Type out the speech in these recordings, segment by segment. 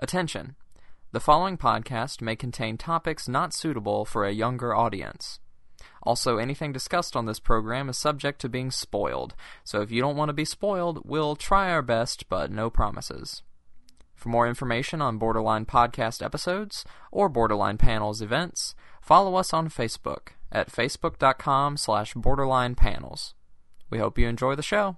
Attention! The following podcast may contain topics not suitable for a younger audience. Also, anything discussed on this program is subject to being spoiled, so if you don't want to be spoiled, we'll try our best, but no promises. For more information on Borderline podcast episodes or Borderline Panels events, follow us on Facebook at facebook.com slash borderline panels. We hope you enjoy the show.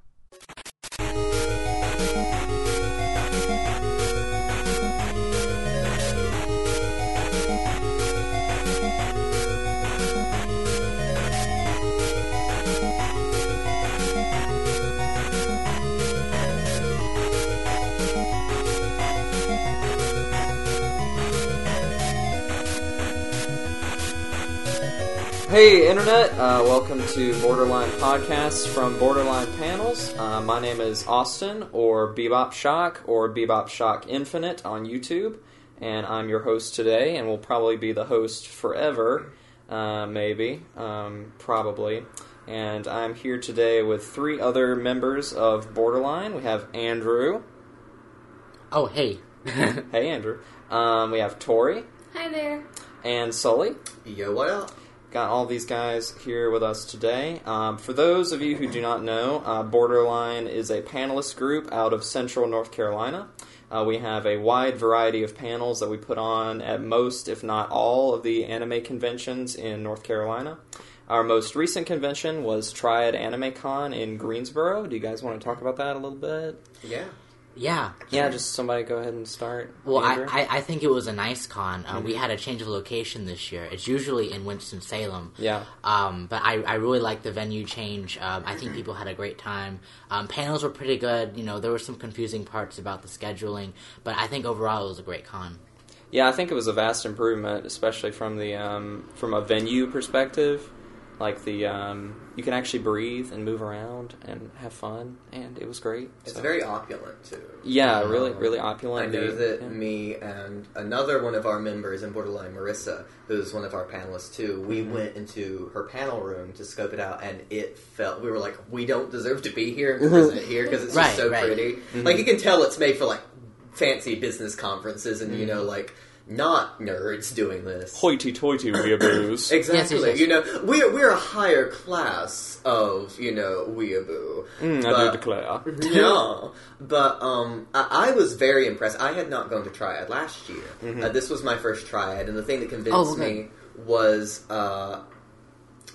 Hey, Internet! Uh, welcome to Borderline Podcasts from Borderline Panels. Uh, my name is Austin, or Bebop Shock, or Bebop Shock Infinite on YouTube, and I'm your host today, and will probably be the host forever, uh, maybe, um, probably. And I'm here today with three other members of Borderline. We have Andrew. Oh, hey. Hey, Andrew. Um, we have Tori Hi there. and Sully. Yo, what up? Got all these guys here with us today. Um, for those of you who do not know, uh, Borderline is a panelist group out of Central North Carolina. Uh, we have a wide variety of panels that we put on at most, if not all, of the anime conventions in North Carolina. Our most recent convention was Triad Anime Con in Greensboro. Do you guys want to talk about that a little bit? Yeah. Yeah. Yeah, just somebody go ahead and start. Well, I, I, I think it was a nice con. Uh, We had a change of location this year. It's usually in Winston-Salem. Yeah. Um, but I, I really liked the venue change. Um, I think people had a great time. Um, panels were pretty good. You know, there were some confusing parts about the scheduling, but I think overall it was a great con. Yeah, I think it was a vast improvement, especially from the um, from a venue perspective. Like the um, you can actually breathe and move around and have fun, and it was great. It's So- very opulent, too. yeah, really, Um, really I opulent. know The- that yeah. me and another one of our members in Borderline, Marissa, who's one of our panelists too, we Mm-hmm. went into her panel room to scope it out, and it felt we were like, we don't deserve to be here and to present here because it's Right, just so right. pretty. Mm-hmm. Like you can tell it's made for like fancy business conferences, and you Mm-hmm. know, like not nerds doing this. hoity-toity weeaboos. Exactly. Yes, yes, yes. You know, we're we're a higher class of you know weeaboo. Mm, I do declare. no, but um, I, I was very impressed. I had not gone to Triad last year. Mm-hmm. Uh, this was my first Triad, and the thing that convinced Oh, okay. me was uh,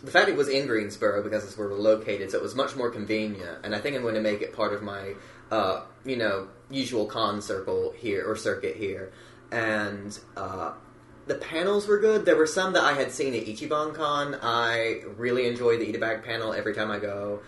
the fact it was in Greensboro because it's where we're located, so it was much more convenient. And I think I'm going to make it part of my, uh, you know, usual con circle here or circuit here. And uh, the panels were good. There were some that I had seen at Ichiban Con. I really enjoy the Eat a Bag panel every time I go.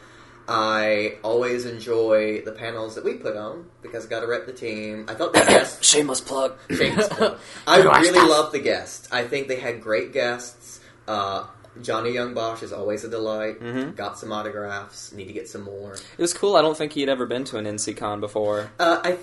I always enjoy the panels that we put on because I got to rep the team. I thought the guests. Shameless plug. Shameless plug. I really love the guests. I think they had great guests. Uh, Johnny Yong Bosch is always a delight. Mhm. Got some autographs. Need to get some more. It was cool. I don't think he'd ever been to an NC Con before. Uh, I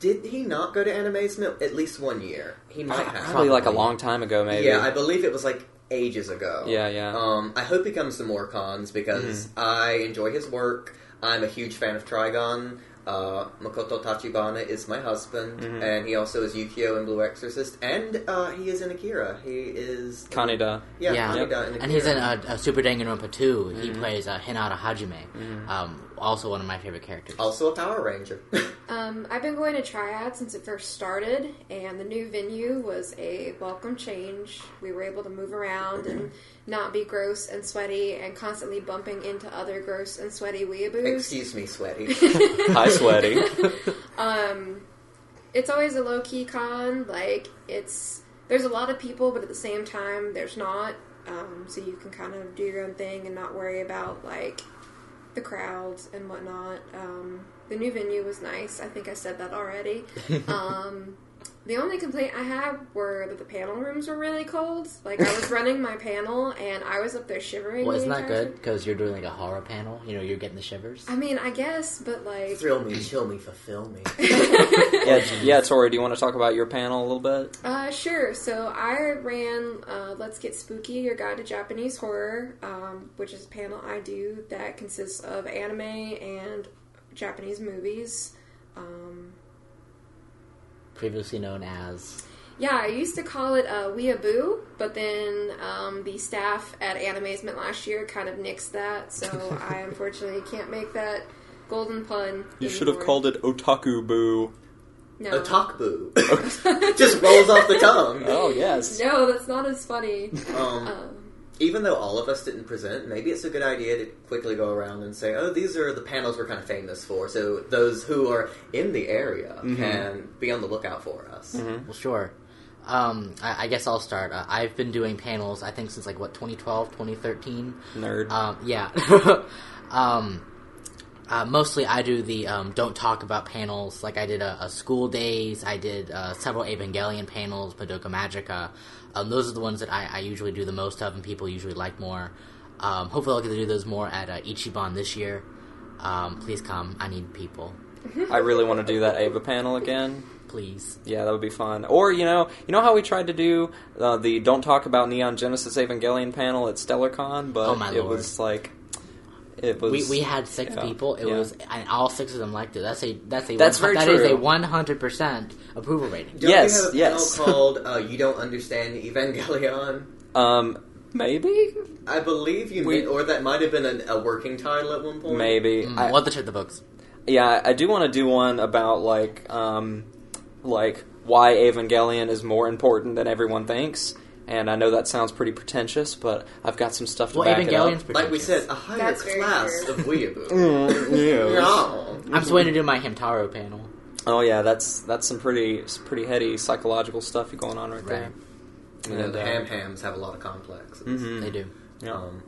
did he not go to Animazement at least one year? He might have. Probably like a long time ago, maybe. Yeah, I believe it was like ages ago. Yeah, yeah. Um, I hope he comes to more cons because Mm-hmm. I enjoy his work. I'm a huge fan of Trigun. Uh, Makoto Tachibana is my husband, Mhm. and he also is Yukio in Blue Exorcist, and uh, he is in Akira. He is Kaneda. Yeah, Yeah. Kaneda in Akira. And he's in uh, uh, Super Danganronpa 2. He Mhm. plays uh, Hinata Hajime. Mhm. Um, also one of my favorite characters. also a Power Ranger. Um, I've been going to Triad since it first started, and the new venue was a welcome change. We were able to move around and not be gross and sweaty and constantly bumping into other gross and sweaty weeaboos. Excuse me, sweaty. Hi, sweaty. um, it's always a low key con. Like it's there's a lot of people, but at the same time, there's not. Um, so you can kind of do your own thing and not worry about like the crowds and whatnot. Um, the new venue was nice. I think I said that already. um, the only complaint I had were that the panel rooms were really cold. Like I was running my panel and I was up there shivering. Well, the isn't that entire good? time. Because you're doing like a horror panel. You know, you're getting the shivers. I mean, I guess, but like, Thrill me, chill me, fulfill me. yeah, yeah, Tori, do you want to talk about your panel a little bit? Uh, sure. So I ran uh, Let's Get Spooky, Your Guide to Japanese Horror, um, which is a panel I do that consists of anime and Japanese movies. Um, previously known as. Yeah, I used to call it uh, Weeaboo, but then um, the staff at Animazement last year kind of nixed that, so I unfortunately can't make that golden pun. You should have called it Otaku Boo. no. Otakboo. Just rolls off the tongue. Oh yes. No, that's not as funny. Um, Um, even though all of us didn't present, maybe it's a good idea to quickly go around and say, "Oh, these are the panels we're kind of famous for." So those who are in the area can be on the lookout for us. Well, sure. Um, I, I guess I'll start. Uh, I've been doing panels, I think, since like what 2012, 2013. Nerd. Um, yeah. um, uh, mostly, I do the um, don't talk about panels. Like I did a, a school days. I did uh, several Evangelion panels, Madoka Magica. Um, those are the ones that I, I usually do the most of, and people usually like more. Um, hopefully, I'll get to do those more at uh, Ichiban this year. Um, please come. I need people. I really want to do that Eva panel again. Please. Yeah, that would be fun. Or you know, you know how we tried to do uh, the "Don't Talk About Neon Genesis Evangelion" panel at StellarCon, but Oh, my it lord. was like it was. We, we had six yeah, people. It yeah. was, and all six of them liked it. That's a that's a That's one, very that is true. a one hundred percent approval rating. Don't Yes, have a yes. called uh, "You Don't Understand Evangelion"? um maybe I believe you, We- meant, or that might have been a, a working title at one point. maybe Mm, I, we'll to check the books. yeah I do want to do one about like um like why Evangelion is more important than everyone thinks. And I know that sounds pretty pretentious, but I've got some stuff to Well, back Evangelion's it up. Like we said, a higher That's very class true. of weeaboo. Mm, yeah. I'm just waiting to do my Hamtaro panel. Oh yeah, that's that's some pretty pretty heady psychological stuff going on right, there. You know, And, the uh, ham hams have a lot of complexes. mhm. They do. Yeah. Um,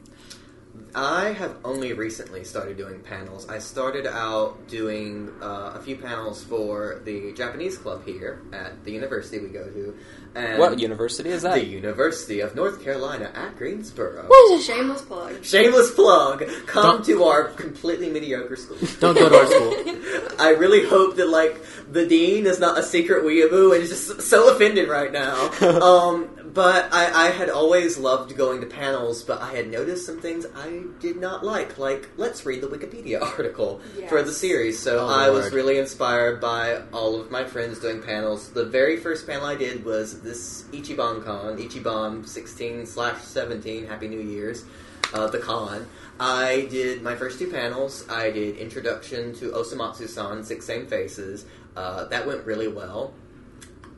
I have only recently started doing panels. I started out doing uh, a few panels for the Japanese club here at the university we go to. And what university is that? The University of North Carolina at Greensboro. shameless plug. Shameless plug. Come Don't- to our completely mediocre school. Don't go to our school. I really hope that like the dean is not a secret weeaboo and is just so offended right now. um, but I, I had always loved going to panels, but I had noticed some things I did not like. Like, let's read the Wikipedia article for the series. So Oh, I was really inspired by all of my friends doing panels. The very first panel I did was this Ichiban Con, Ichiban 16 slash 17, Happy New Year's, uh, the con. I did my first two panels. I did Introduction to Osomatsu-san, Six Same Faces. Uh, that went really well.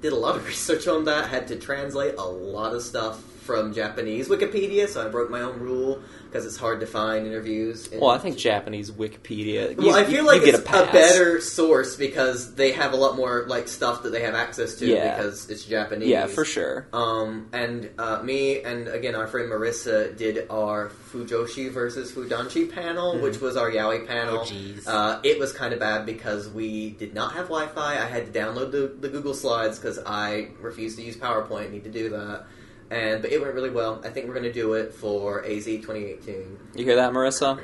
Did a lot of research on that. Had to translate a lot of stuff from Japanese Wikipedia, so I broke my own rule because it's hard to find interviews. in- Well, I think Japanese Wikipedia. well, I you- feel you like get it's a, pass. better source because they have a lot more like stuff that they have access to Yeah. because it's Japanese. Yeah, for sure. Um, and uh, me and again our friend Marissa did our Fujoshi versus Fudanshi panel, Mm-hmm. which was our Yaoi panel. Oh, jeez. uh, it was kind of bad because we did not have Wi-Fi. I had to download the, the Google Slides because I refused to use PowerPoint. Need to do that. And but it went really well. I think we're going to do it for AZ 2018. You hear that, Marissa?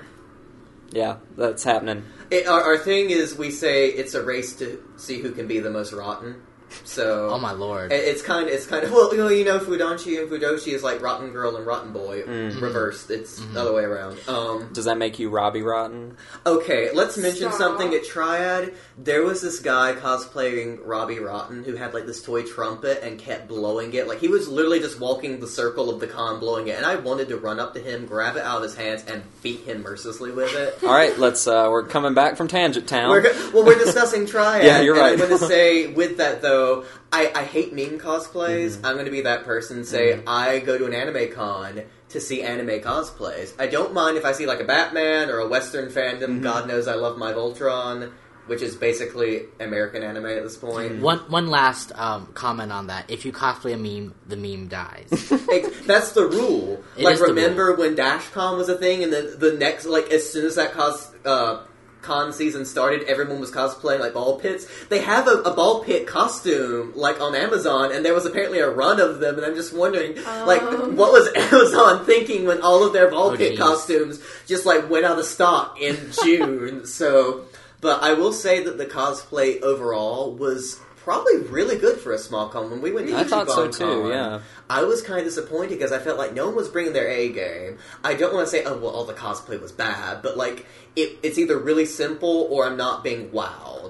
Yeah, that's happening. It, our, our thing is we say it's a race to see who can be the most rotten. So Oh my lord. It- It's kind of, it's kind of, well, you know, you know, Fudanshi and Fujoshi is like Rotten Girl and Rotten Boy Mhm. reversed. It's the other way around. Um, Does that make you Robbie Rotten? okay, let's mention Stop. something at Triad. There was this guy cosplaying Robbie Rotten who had like this toy trumpet and kept blowing it. Like he was literally just walking the circle of the con blowing it, and I wanted to run up to him, grab it out of his hands, and beat him mercilessly with it. All right, let's. uh We're coming back from Tangent Town. We're, well, we're discussing Triad. Yeah, you're right. I'm going to say with that though, I, I hate meme cosplays. Mm-hmm. I'm going to be that person. Say I go to an anime con to see anime cosplays. I don't mind if I see like a Batman or a Western fandom. Mm-hmm. God knows I love my Voltron, which is basically American anime at this point. One one last um, comment on that. If you cosplay a meme, the meme dies. That's the rule. It like remember when DashCon was a thing, and then the next, like as soon as that cos uh, con season started, everyone was cosplaying like ball pits. They have a, a ball pit costume like on Amazon, and there was apparently a run of them. And I'm just wondering, like, Um. what was Amazon thinking when all of their ball Oh, pit geez. costumes just like went out of stock in June? so, but I will say that the cosplay overall was. Probably really good for a small con. When we went to I thought so too. Con, Yeah. I was kind of disappointed because I felt like no one was bringing their A game. I don't want to say, oh, well, all the cosplay was bad, but like, it, it's either really simple or I'm not being wowed.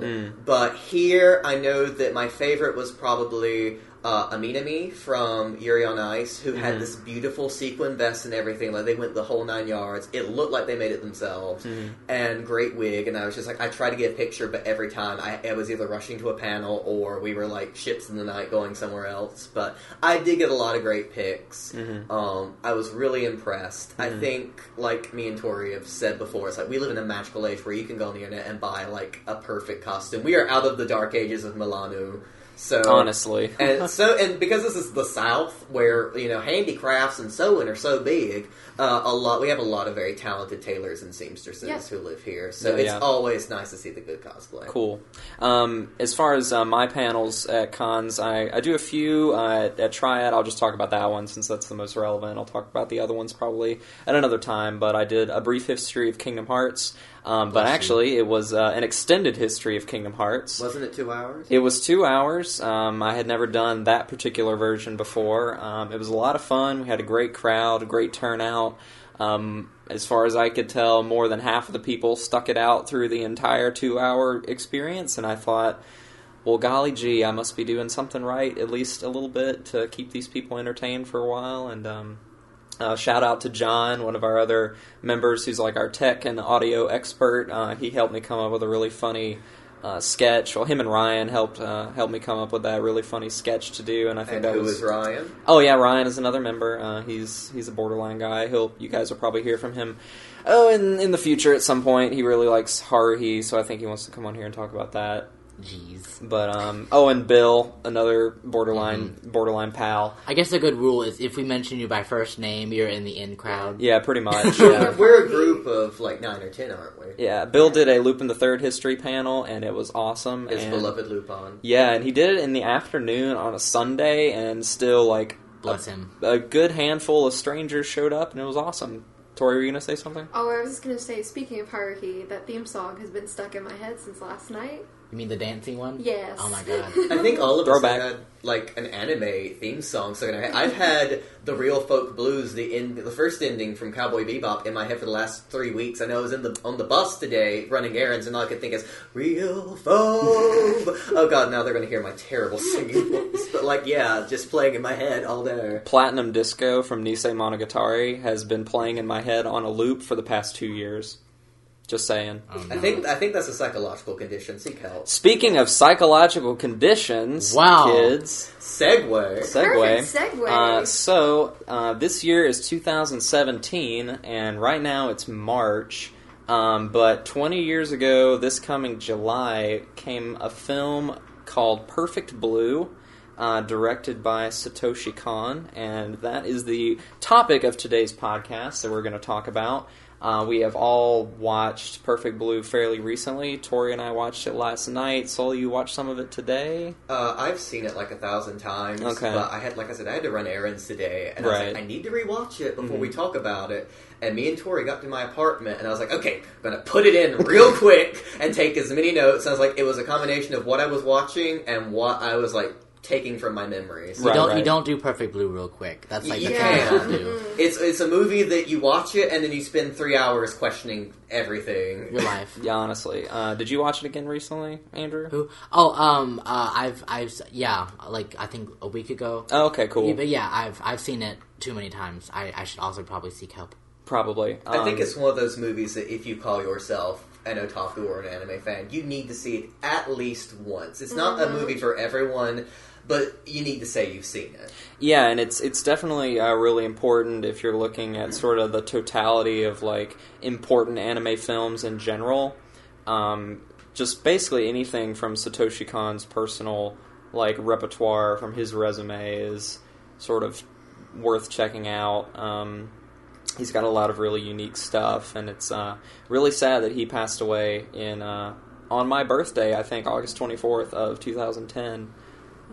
wild. But here, I know that my favorite was probably uh, Aminami from Yuri on Ice, who had this beautiful sequin vest and everything. Like they went the whole nine yards. It looked like they made it themselves, and great wig. And I was just like, I tried to get a picture, but every time I, I was either rushing to a panel or we were like ships in the night going somewhere else. But I did get a lot of great pics. Um, I was really impressed. I think, like me and Tori have said before, it's like we live in a magical age where you can go on the internet and buy like a perfect costume. We are out of the dark ages of Milano. So Honestly. and so and because this is the South, where you know handicrafts and sewing are so big, uh, a lot we have a lot of very talented tailors and seamstresses Yeah. who live here. So Yeah, it's yeah. always nice to see the good cosplay. Cool. Um, as far as uh, my panels at cons, I, I do a few uh, at, at Triad. I'll just talk about that one since that's the most relevant. I'll talk about the other ones probably at another time. But I did a brief history of Kingdom Hearts. Um, but Bless you. actually, it was uh, an extended history of Kingdom Hearts. Wasn't it two hours? It was two hours. Um, I had never done that particular version before. Um, it was a lot of fun. We had a great crowd, a great turnout. Um, as far as I could tell, more than half of the people stuck it out through the entire two hour experience, and I thought, well, golly gee, I must be doing something right, at least a little bit, to keep these people entertained for a while. And um, uh, shout out to John, one of our other members, who's like our tech and audio expert. Uh, he helped me come up with a really funny uh, sketch. Well, him and Ryan helped uh, helped me come up with that really funny sketch to do, and I think And that who was Ryan? Oh yeah, Ryan is another member. Uh, he's he's a borderline guy. He'll you guys will probably hear from him. Oh, in in the future at some point. He really likes Haruhi, so I think he wants to come on here and talk about that. Jeez. But um, oh, and Bill, another borderline borderline pal. I guess a good rule is if we mention you by first name, you're in the in crowd. Yeah, pretty much. We're, yeah. we're a group of like nine or ten, aren't we? Yeah, Bill did a Lupin the Third history panel, and it was awesome. His and, beloved Lupin. Yeah, and he did it in the afternoon on a Sunday, and still like Bless him. a good handful of strangers showed up, and it was awesome. Tori, were you gonna say something? Oh, I was just gonna say, speaking of hierarchy, that theme song has been stuck in my head since last night. You mean the dancing one? Yes. Oh my god. I think all of Throwback. us have had like an anime theme song. So I've had the Real Folk Blues, the end, the first ending from Cowboy Bebop, in my head for the last three weeks. I know I was in the on the bus today running errands, and all I could think is Real Folk. oh God, now they're going to hear my terrible singing voice. But like, yeah, just playing in my head all day. Platinum Disco from Nisemonogatari has been playing in my head on a loop for the past two years. Just saying. Oh, I think I think that's a psychological condition. Seek help. Speaking of psychological conditions, Wow. kids, Segway. Segway. Perfect segue. Uh, so uh, this year is 2017, and right now it's March. Um, but 20 years ago, this coming July, came a film called Perfect Blue, uh, directed by Satoshi Kon, and that is the topic of today's podcast that we're going to talk about. Uh, we have all watched Perfect Blue fairly recently. Tori and I watched it last night. Sol, you watched some of it today. Uh, I've seen it like a thousand times, Okay. but I had, like I said, I had to run errands today, and I was like, I need to rewatch it before Mhm. we talk about it. And me and Tori got to my apartment, and I was like, okay, I'm gonna put it in real quick and take as many notes. And I was like, it was a combination of what I was watching and what I was like taking from my memories. You Right, don't right. you don't do Perfect Blue real quick. That's like the You thing you can. don't do. It's it's a movie that you watch it and then you spend three hours questioning everything. Your life. Yeah, honestly. Uh, did you watch it again recently, Andrew? Who? Oh, um, uh, I've, I've, yeah, like I think a week ago. Oh, okay, cool. Yeah, but yeah, I've, I've seen it too many times. I, I should also probably seek help. Probably. I think Um, it's one of those movies that if you call yourself an otaku or an anime fan, you need to see it at least once. It's not a movie for everyone, but you need to say you've seen it. Yeah, and it's it's definitely uh, really important if you're looking at sort of the totality of like important anime films in general. Um, just basically anything from Satoshi Kon's personal like repertoire from his resume is sort of worth checking out. Um, he's got a lot of really unique stuff, and it's uh, really sad that he passed away in uh, on my birthday. I think August twenty fourth of two thousand ten.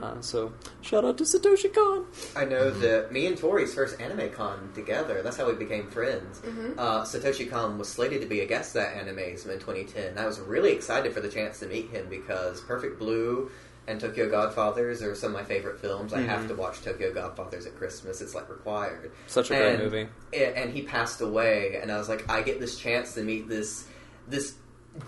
Uh, so shout out to Satoshi Kon. I know that me and Tori's first anime con together, that's how we became friends. Uh, Satoshi Kon was slated to be a guest at Animazement 2010. I was really excited for the chance to meet him because Perfect Blue and Tokyo Godfathers are some of my favorite films. I have Mhm. to watch Tokyo Godfathers at Christmas. It's like required. Such a great movie. and and he passed away and i was like i get this chance to meet this this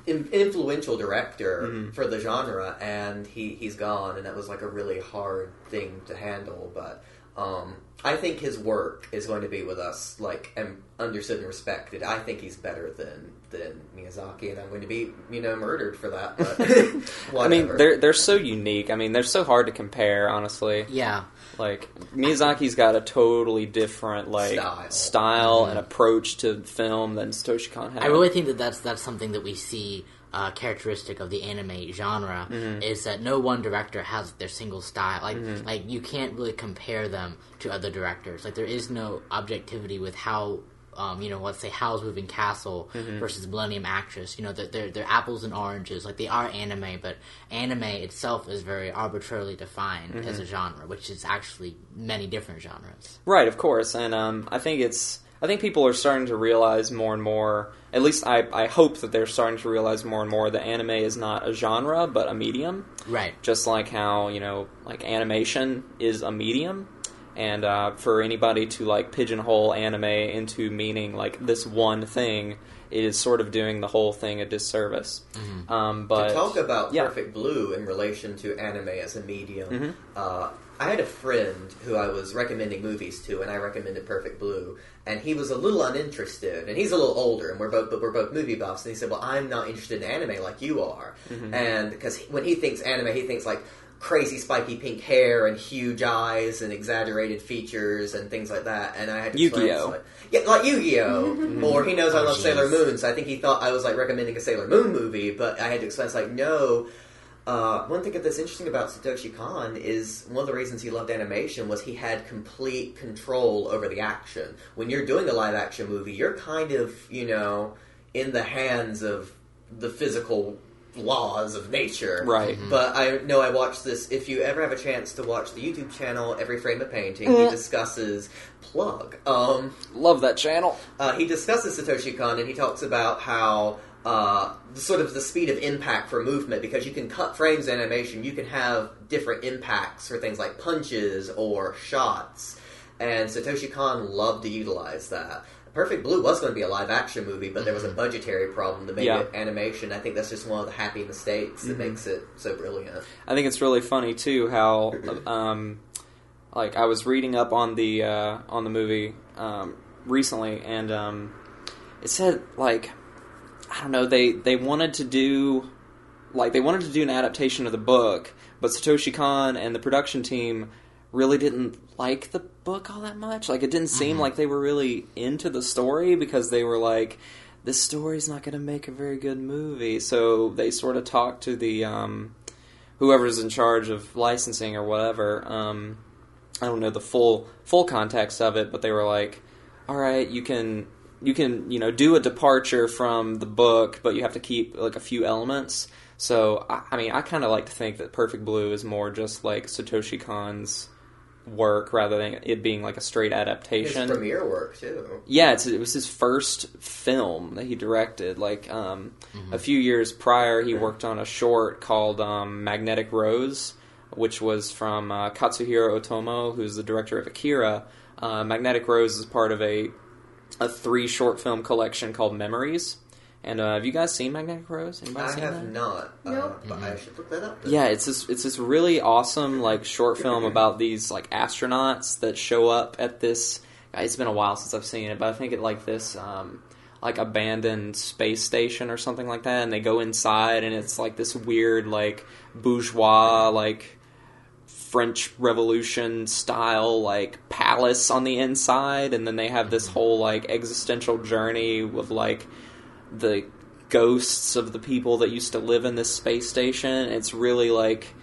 influential director Mm-hmm. for the genre, and he he's gone, and that was like a really hard thing to handle. But um, I think his work is going to be with us, like and understood and respected. I think he's better than than Miyazaki, and I'm going to be you know murdered for that. But I mean, they're they're so unique. I mean, they're so hard to compare. Honestly, Yeah, like Miyazaki's got a totally different like Style. style and approach to film than Satoshi Kon had. I really think that that's that's something that we see uh, characteristic of the anime genre Mm-hmm. is that no one director has their single style. Like like you can't really compare them to other directors. Like there is no objectivity with how. Um, you know, let's say Howl's Moving Castle Mm-hmm. versus Millennium Actress. You know, they're, they're they're apples and oranges. Like they are anime, but anime itself is very arbitrarily defined Mm-hmm. as a genre, which is actually many different genres. Right, of course, and um, I think it's. I think people are starting to realize more and more. At least I, I hope that they're starting to realize more and more that anime is not a genre but a medium. Right. Just like how you know, like animation is a medium, and uh, for anybody to like pigeonhole anime into meaning like this one thing is sort of doing the whole thing a disservice. Um, but to talk about yeah. Perfect Blue in relation to anime as a medium, Mhm. uh, I had a friend who I was recommending movies to, and I recommended Perfect Blue, and he was a little uninterested. And he's a little older, and we're both but we're both movie buffs. And he said, "Well, I'm not interested in anime like you are," Mm-hmm. and because when he thinks anime, he thinks like crazy spiky pink hair and huge eyes and exaggerated features and things like that. And I had to explain, Yu-Gi-Oh. like, yeah, like Yu-Gi-Oh, or he knows I Oh, love Sailor. Moon, so I think he thought I was like recommending a Sailor Moon movie, but I had to explain, it's like, no. Uh, one thing that's interesting about Satoshi Kon is one of the reasons he loved animation was he had complete control over the action. When you're doing a live action movie, you're kind of, you know, in the hands of the physical laws of nature. Right. But I know I watched this. If you ever have a chance to watch the YouTube channel, Every Frame of Painting, he discusses plug. Um, love that channel. uh, he discusses Satoshi Kon and he talks about how uh, sort of the speed of impact for movement because you can cut frames in animation, you can have different impacts for things like punches or shots, and Satoshi Kon loved to utilize that. Perfect Blue was going to be a live action movie, but there was a budgetary problem to make Yeah. it animation. I think that's just one of the happy mistakes that makes it so brilliant. I think it's really funny too how, um, like I was reading up on the uh, on the movie um, recently, and um, it said like I don't know they they wanted to do like they wanted to do an adaptation of the book, but Satoshi Kon and the production team really didn't like the book all that much. Like it didn't seem like they were really into the story because they were like this story's not going to make a very good movie. So they sort of talked to the um, whoever's in charge of licensing or whatever. Um, I don't know the full full context of it, but they were like, "All right, you can you can you know do a departure from the book, but you have to keep like a few elements." So I, I mean, I kind of like to think that Perfect Blue is more just like Satoshi Kon's work rather than it being like a straight His adaptation. premiere work too. Yeah, it's, it was his first film that he directed. Like um, a few years prior, he worked on a short called um, Magnetic Rose, which was from uh, Katsuhiro Otomo, who's the director of Akira. Uh, Magnetic Rose is part of a a three short film collection called Memories. And uh, have you guys seen Magnetic Rose? Anybody I seen have that? not, uh, Nope. but I should look that up. then. Yeah, it's this it's this really awesome like short film about these like astronauts that show up at this. It's been a while since I've seen it, but I think it like this um, like abandoned space station or something like that, and they go inside, and it's like this weird like bourgeois like French Revolution style like palace on the inside, and then they have this whole like existential journey with like the ghosts of the people that used to live in this space station. It's really like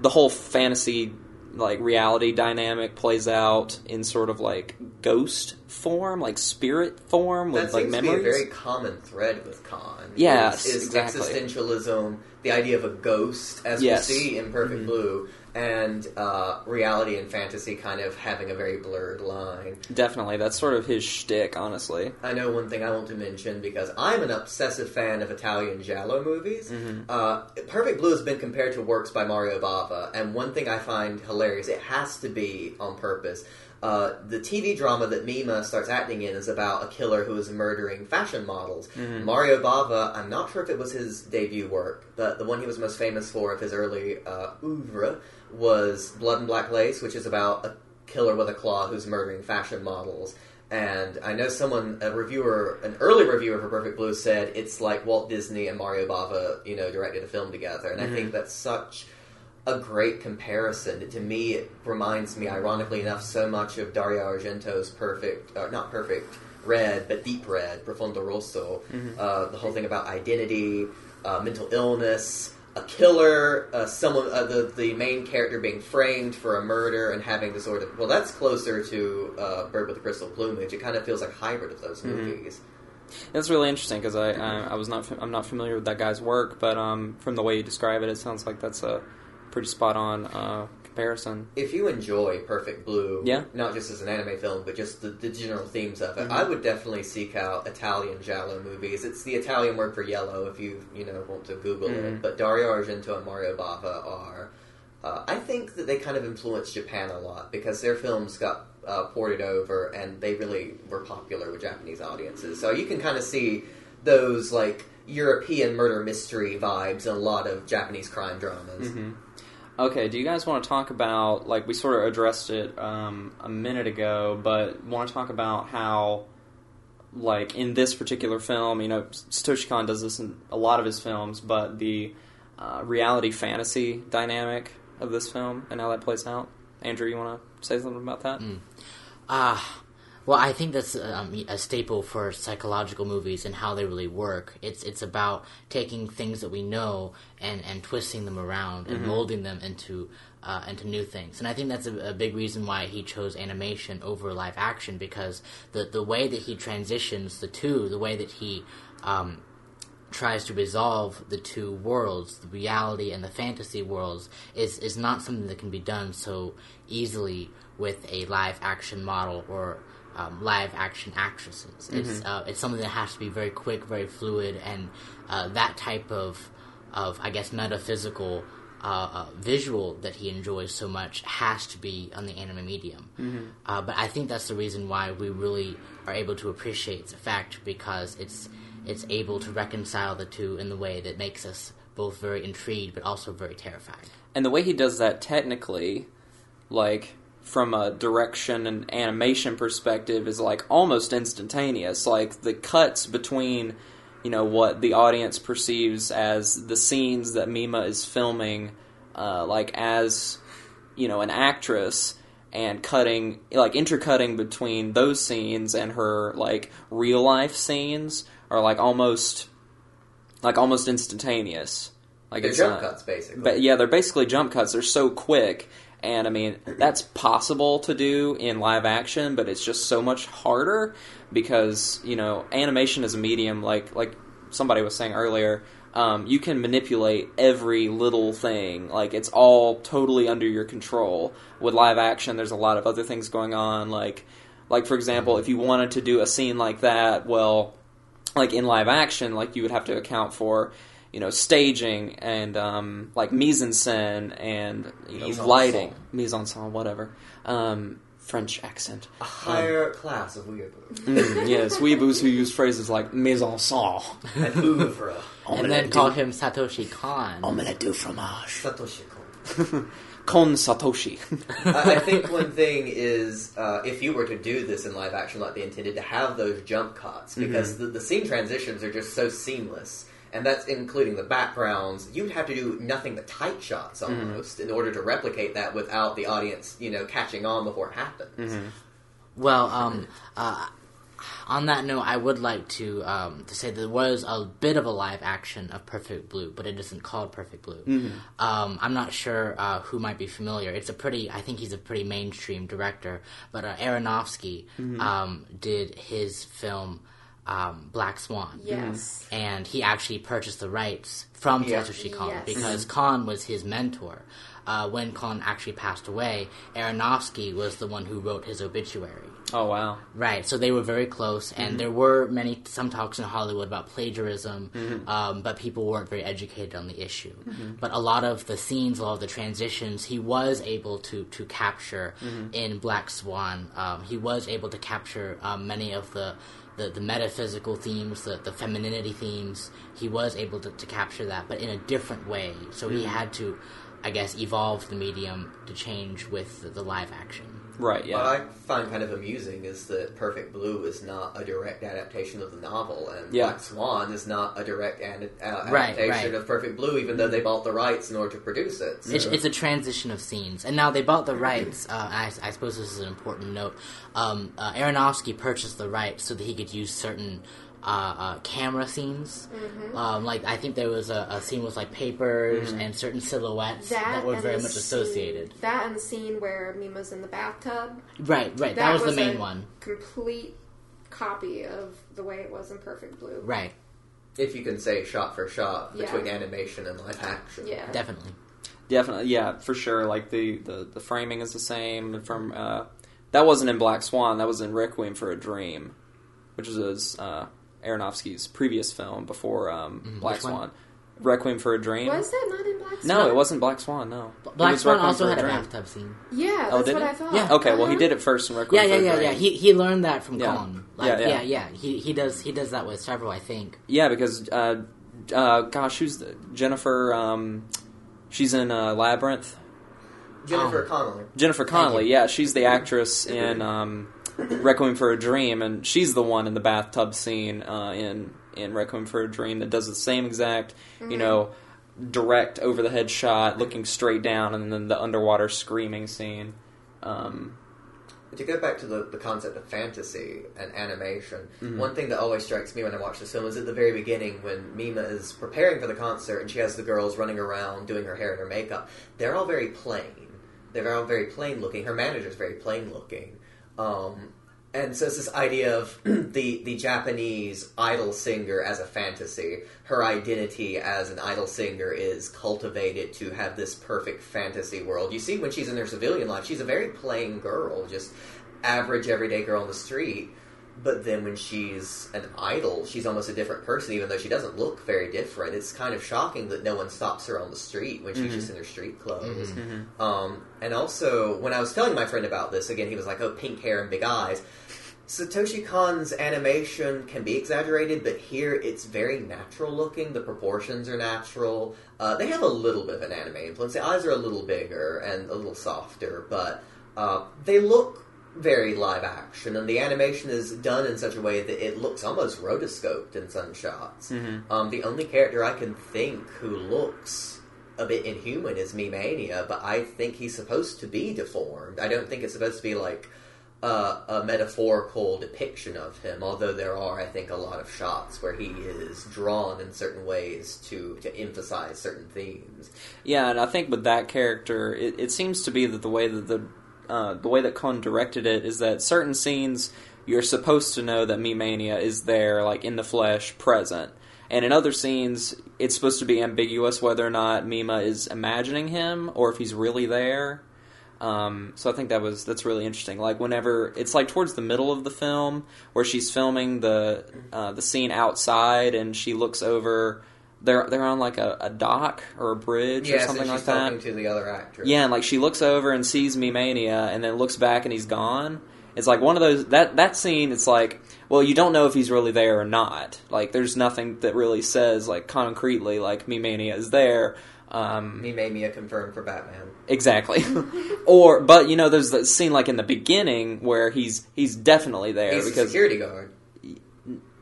the whole fantasy like reality dynamic plays out in sort of like ghost form, like spirit form with That like seems memories. to be a very common thread with Kon. Yes, is, is exactly. existentialism, the idea of a ghost, as Yes. Mm-hmm. we see in Perfect Blue, and uh, reality and fantasy kind of having a very blurred line. Definitely, that's sort of his shtick, honestly. I know one thing I want to mention because I'm an obsessive fan of Italian giallo movies. Mm-hmm. Uh, Perfect Blue has been compared to works by Mario Bava, and one thing I find hilarious, it has to be on purpose. Uh, the TV drama that Mima starts acting in is about a killer who is murdering fashion models. Mario Bava, I'm not sure if it was his debut work, but the one he was most famous for of his early uh, oeuvre was Blood and Black Lace, which is about a killer with a claw who's murdering fashion models. And I know someone, a reviewer, an early reviewer for Perfect Blue said it's like Walt Disney and Mario Bava, you know, directed a film together. And I think that's such a great comparison. To me, it reminds me, ironically enough, so much of Dario Argento's Perfect, uh, not Perfect Red, but Deep Red, Profondo Rosso. Uh, the whole thing about identity, uh, mental illness, a killer, uh, someone, uh, the the main character being framed for a murder and having the sort of well, that's closer to uh, Bird with the Crystal Plumage. It kind of feels like a hybrid of those movies. That's really interesting because I, I I was not I'm not familiar with that guy's work, but um, from the way you describe it, it sounds like that's a pretty spot on uh, comparison. If you enjoy Perfect Blue, Yeah. not just as an anime film, but just the, the general themes of it, I would definitely seek out Italian giallo movies. It's the Italian word for yellow, if you you know want to Google it. But Dario Argento and Mario Bava are. Uh, I think that they kind of influenced Japan a lot because their films got uh, ported over and they really were popular with Japanese audiences. So you can kind of see those like European murder mystery vibes in a lot of Japanese crime dramas. Okay, do you guys want to talk about like we sort of addressed it um, a minute ago, but want to talk about how like in this particular film, you know, Satoshi Kon does this in a lot of his films, but the uh, reality fantasy dynamic of this film and how that plays out. Andrew, you want to say something about that? Ah, well, I think that's um, a staple for psychological movies and how they really work. It's it's about taking things that we know and, and twisting them around and molding them into uh, into new things. And I think that's a, a big reason why he chose animation over live action because the the way that he transitions the two, the way that he um, tries to resolve the two worlds, the reality and the fantasy worlds, is is not something that can be done so easily with a live action model or um, live action actresses. It's uh, it's something that has to be very quick, very fluid, and uh, that type of of I guess metaphysical. Uh, uh, visual that he enjoys so much has to be on the anime medium, uh, but I think that's the reason why we really are able to appreciate the fact because it's it's able to reconcile the two in the way that makes us both very intrigued but also very terrified. And the way he does that technically, like from a direction and animation perspective, is like almost instantaneous. Like the cuts between, you know, what the audience perceives as the scenes that Mima is filming, uh, like as, you know, an actress. And cutting, like intercutting between those scenes and her like real life scenes are like almost, like almost instantaneous. Like They're jump not- cuts, basically. but yeah, they're basically jump cuts. They're so quick, and I mean that's possible to do in live action, but it's just so much harder because you know animation is a medium, like like somebody was saying earlier, um, you can manipulate every little thing. Like it's all totally under your control. With live action, there's a lot of other things going on. Like like for example, if you wanted to do a scene like that, well, like in live action, like you would have to account for, you know, staging and um, like mise en scène and you know Mise en lighting, mise en scène, whatever. Um, French accent. a higher class of weeaboo. Mm, yes, weeaboos who use phrases like mise en scène. An oeuvre. and then call him Satoshi Kon. Omelette du fromage. Satoshi Kon. Con Satoshi. I I think one thing is uh, if you were to do this in live action like they intended, to have those jump cuts because the, the scene transitions are just so seamless, and that's including the backgrounds. You'd have to do nothing but tight shots almost in order to replicate that without the audience, you know, catching on before it happens. Well, um, uh, on that note, I would like to um, to say there was a bit of a live action of Perfect Blue, but it isn't called Perfect Blue. Um, I'm not sure uh, who might be familiar. It's a pretty, I think he's a pretty mainstream director, but uh, Aronofsky um, did his film um, Black Swan. Yes. and he actually purchased the rights from Yeah. Satoshi Kon Yes. because Kon was his mentor. uh, when Kon actually passed away, Aronofsky was the one who wrote his obituary. Oh wow. Right, so they were very close, and there were many some talks in Hollywood about plagiarism, um, but people weren't very educated on the issue. But a lot of the scenes, a lot of the transitions, he was able to to capture in Black Swan. Um, he was able to capture um, many of the. The, the metaphysical themes, the, the femininity themes, he was able to, to capture that, but in a different way. So he mm. had to, I guess, evolve the medium to change with the, the live action. Right. Yeah. What I find kind of amusing is that Perfect Blue is not a direct adaptation of the novel, and Yeah. Black Swan is not a direct ad- uh, Right, adaptation right. of Perfect Blue, even though they bought the rights in order to produce it. So- It's, it's a transition of scenes, and now they bought the rights. Uh, I, I suppose this is an important note. Um, uh, Aronofsky purchased the rights so that he could use certain uh, uh, camera scenes. Um, like I think there was a, a scene with like papers and certain silhouettes that, were very the much scene- associated. that and the scene where Mima's in the bathtub. Right, right. That, was, the main a one. Complete copy of the way it was in Perfect Blue. Right, if you can say shot for shot Yeah. between animation and live action. Yeah. definitely. Definitely, yeah, for sure. Like the, the, the framing is the same from uh, that wasn't in Black Swan. That was in Requiem for a Dream, which is uh, Aronofsky's previous film before um, Black which one? Swan. Requiem for a Dream. Was that not in Black Swan? no, it wasn't Black Swan. No, Black Swan Requiem also for had a Dream. bathtub scene. Yeah, Oh, that's did what it? I thought. Yeah. Okay, well, he Uh-huh. did it first in Requiem yeah, for a yeah, Dream. yeah. He he learned that from Yeah. Kon. Like, Yeah, yeah, yeah. yeah, He he does he does that with several, I think. Yeah, because uh, uh, gosh, who's the, Jennifer? Um, she's in uh, Labyrinth. Jennifer Oh. Connelly. Jennifer Connelly, yeah, she's the actress in um, Requiem for a Dream, and she's the one in the bathtub scene uh, in in Requiem for a Dream that does the same exact, you know, direct over the head shot, looking straight down, and then the underwater screaming scene. Um, To go back to the, the concept of fantasy and animation, Mm-hmm. one thing that always strikes me when I watch this film is at the very beginning when Mima is preparing for the concert and she has the girls running around doing her hair and her makeup. They're all very plain. They're all very plain looking. Her manager's very plain looking. Um, and so it's this idea of the, the Japanese idol singer as a fantasy. Her identity as an idol singer is cultivated to have this perfect fantasy world. You see, when she's in her civilian life, she's a very plain girl, just average everyday girl on the street. But then when she's an idol, she's almost a different person, even though she doesn't look very different. It's kind of shocking that no one stops her on the street when she's just in her street clothes. Um, and also, when I was telling my friend about this, again, he was like, oh, pink hair and big eyes. Satoshi Kon's animation can be exaggerated, but here it's very natural looking. The proportions are natural. Uh, they have a little bit of an anime influence. The eyes are a little bigger and a little softer, but uh, they look very live action, and the animation is done in such a way that it looks almost rotoscoped in some shots. Um, the only character I can think who looks a bit inhuman is Mimania, but I think he's supposed to be deformed. I don't think it's supposed to be like uh, a metaphorical depiction of him, although there are, I think, a lot of shots where he is drawn in certain ways to, to emphasize certain themes. Yeah, and I think with that character, it, it seems to be that the way that the uh, the way that Kon directed it is that certain scenes you're supposed to know that Mimania is there, like in the flesh, present, and in other scenes it's supposed to be ambiguous whether or not Mima is imagining him or if he's really there. Um, so I think that was that's really interesting. Like whenever it's like towards the middle of the film where she's filming the uh, the scene outside and she looks over. They're they're on like a, a dock or a bridge or Yes, something and like that. to the other actress. Yeah, and like she looks over and sees Mimania, and then looks back and he's gone. It's like one of those that that scene. It's like, well, you don't know if he's really there or not. Like, there's nothing that really says like concretely like Mimania is there. Um, Mimania confirmed for Batman. exactly. or, but you know, there's the scene like in the beginning where he's he's definitely there He's a because security guard.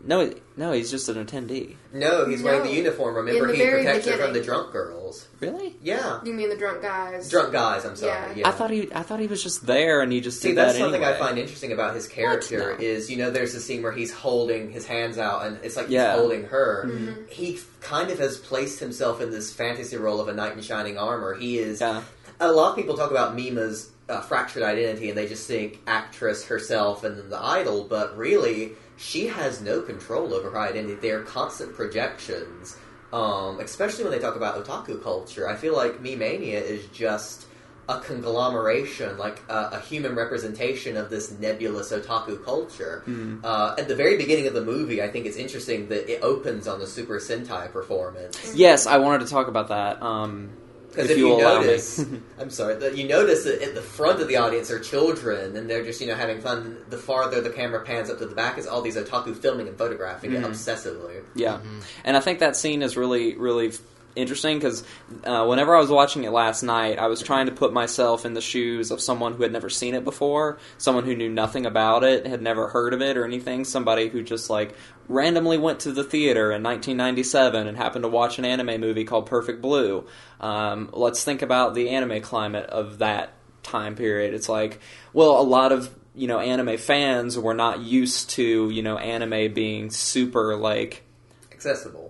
no, no, he's just an attendee. No, he's wearing No. the uniform. Remember, the he very protects her from beginning. the drunk girls. Really? Yeah, You mean the drunk guys? drunk guys. I'm sorry. Yeah. Yeah. I thought he I thought he was just there and he just See, did that's that something anyway. I find interesting about his character No. is, you know, there's a scene where he's holding his hands out, and it's like he's holding her. Mm-hmm. He kind of has placed himself in this fantasy role of a knight in shining armor. He is. Yeah. A lot of people talk about Mima's uh, fractured identity, and they just think actress herself and then the idol, but really, she has no control over her identity. They are constant projections um, especially when they talk about otaku culture. I feel like Mimania is just a conglomeration, like a, a human representation of this nebulous otaku culture. Uh, at the very beginning of the movie, I think it's interesting that it opens on the Super Sentai performance. Yes, I wanted to talk about that. Um, Because if if, you you, allow me. notice, I'm sorry, that you notice that at the front of the audience are children, and they're just you know having fun. The farther the camera pans up to the back is all these otaku filming and photographing it Mhm. obsessively. Yeah, and I think that scene is really, really f- interesting because uh, whenever I was watching it last night, I was trying to put myself in the shoes of someone who had never seen it before, someone who knew nothing about it, had never heard of it or anything, somebody who just like randomly went to the theater in 1997 and happened to watch an anime movie called Perfect Blue. Um, let's think about the anime climate of that time period. It's like, well, a lot of you know anime fans were not used to you know anime being super like Accessible.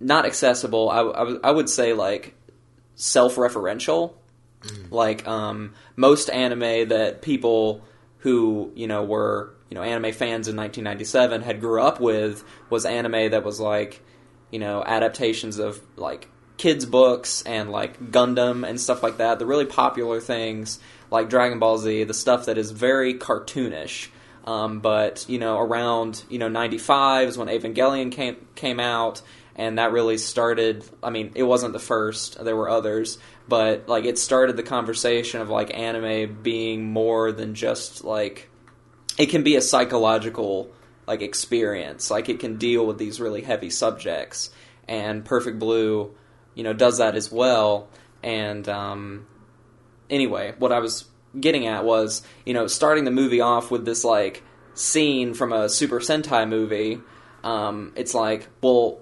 Not accessible. I, I, would- I would say like self-referential. Like um, most anime that people who you know were you know anime fans in 1997 had grew up with was anime that was like you know adaptations of like kids books and like Gundam and stuff like that. The really popular things like Dragon Ball Z, the stuff that is very cartoonish. Um, but you know, around you know '95 is when Evangelion came came out, and that really started. I mean, it wasn't the first; there were others, but like it started the conversation of like anime being more than just like it can be a psychological like experience. Like it can deal with these really heavy subjects, and Perfect Blue, you know, does that as well. And um, anyway, what I was getting at was, you know, starting the movie off with this like scene from a Super Sentai movie. Um, it's like, well,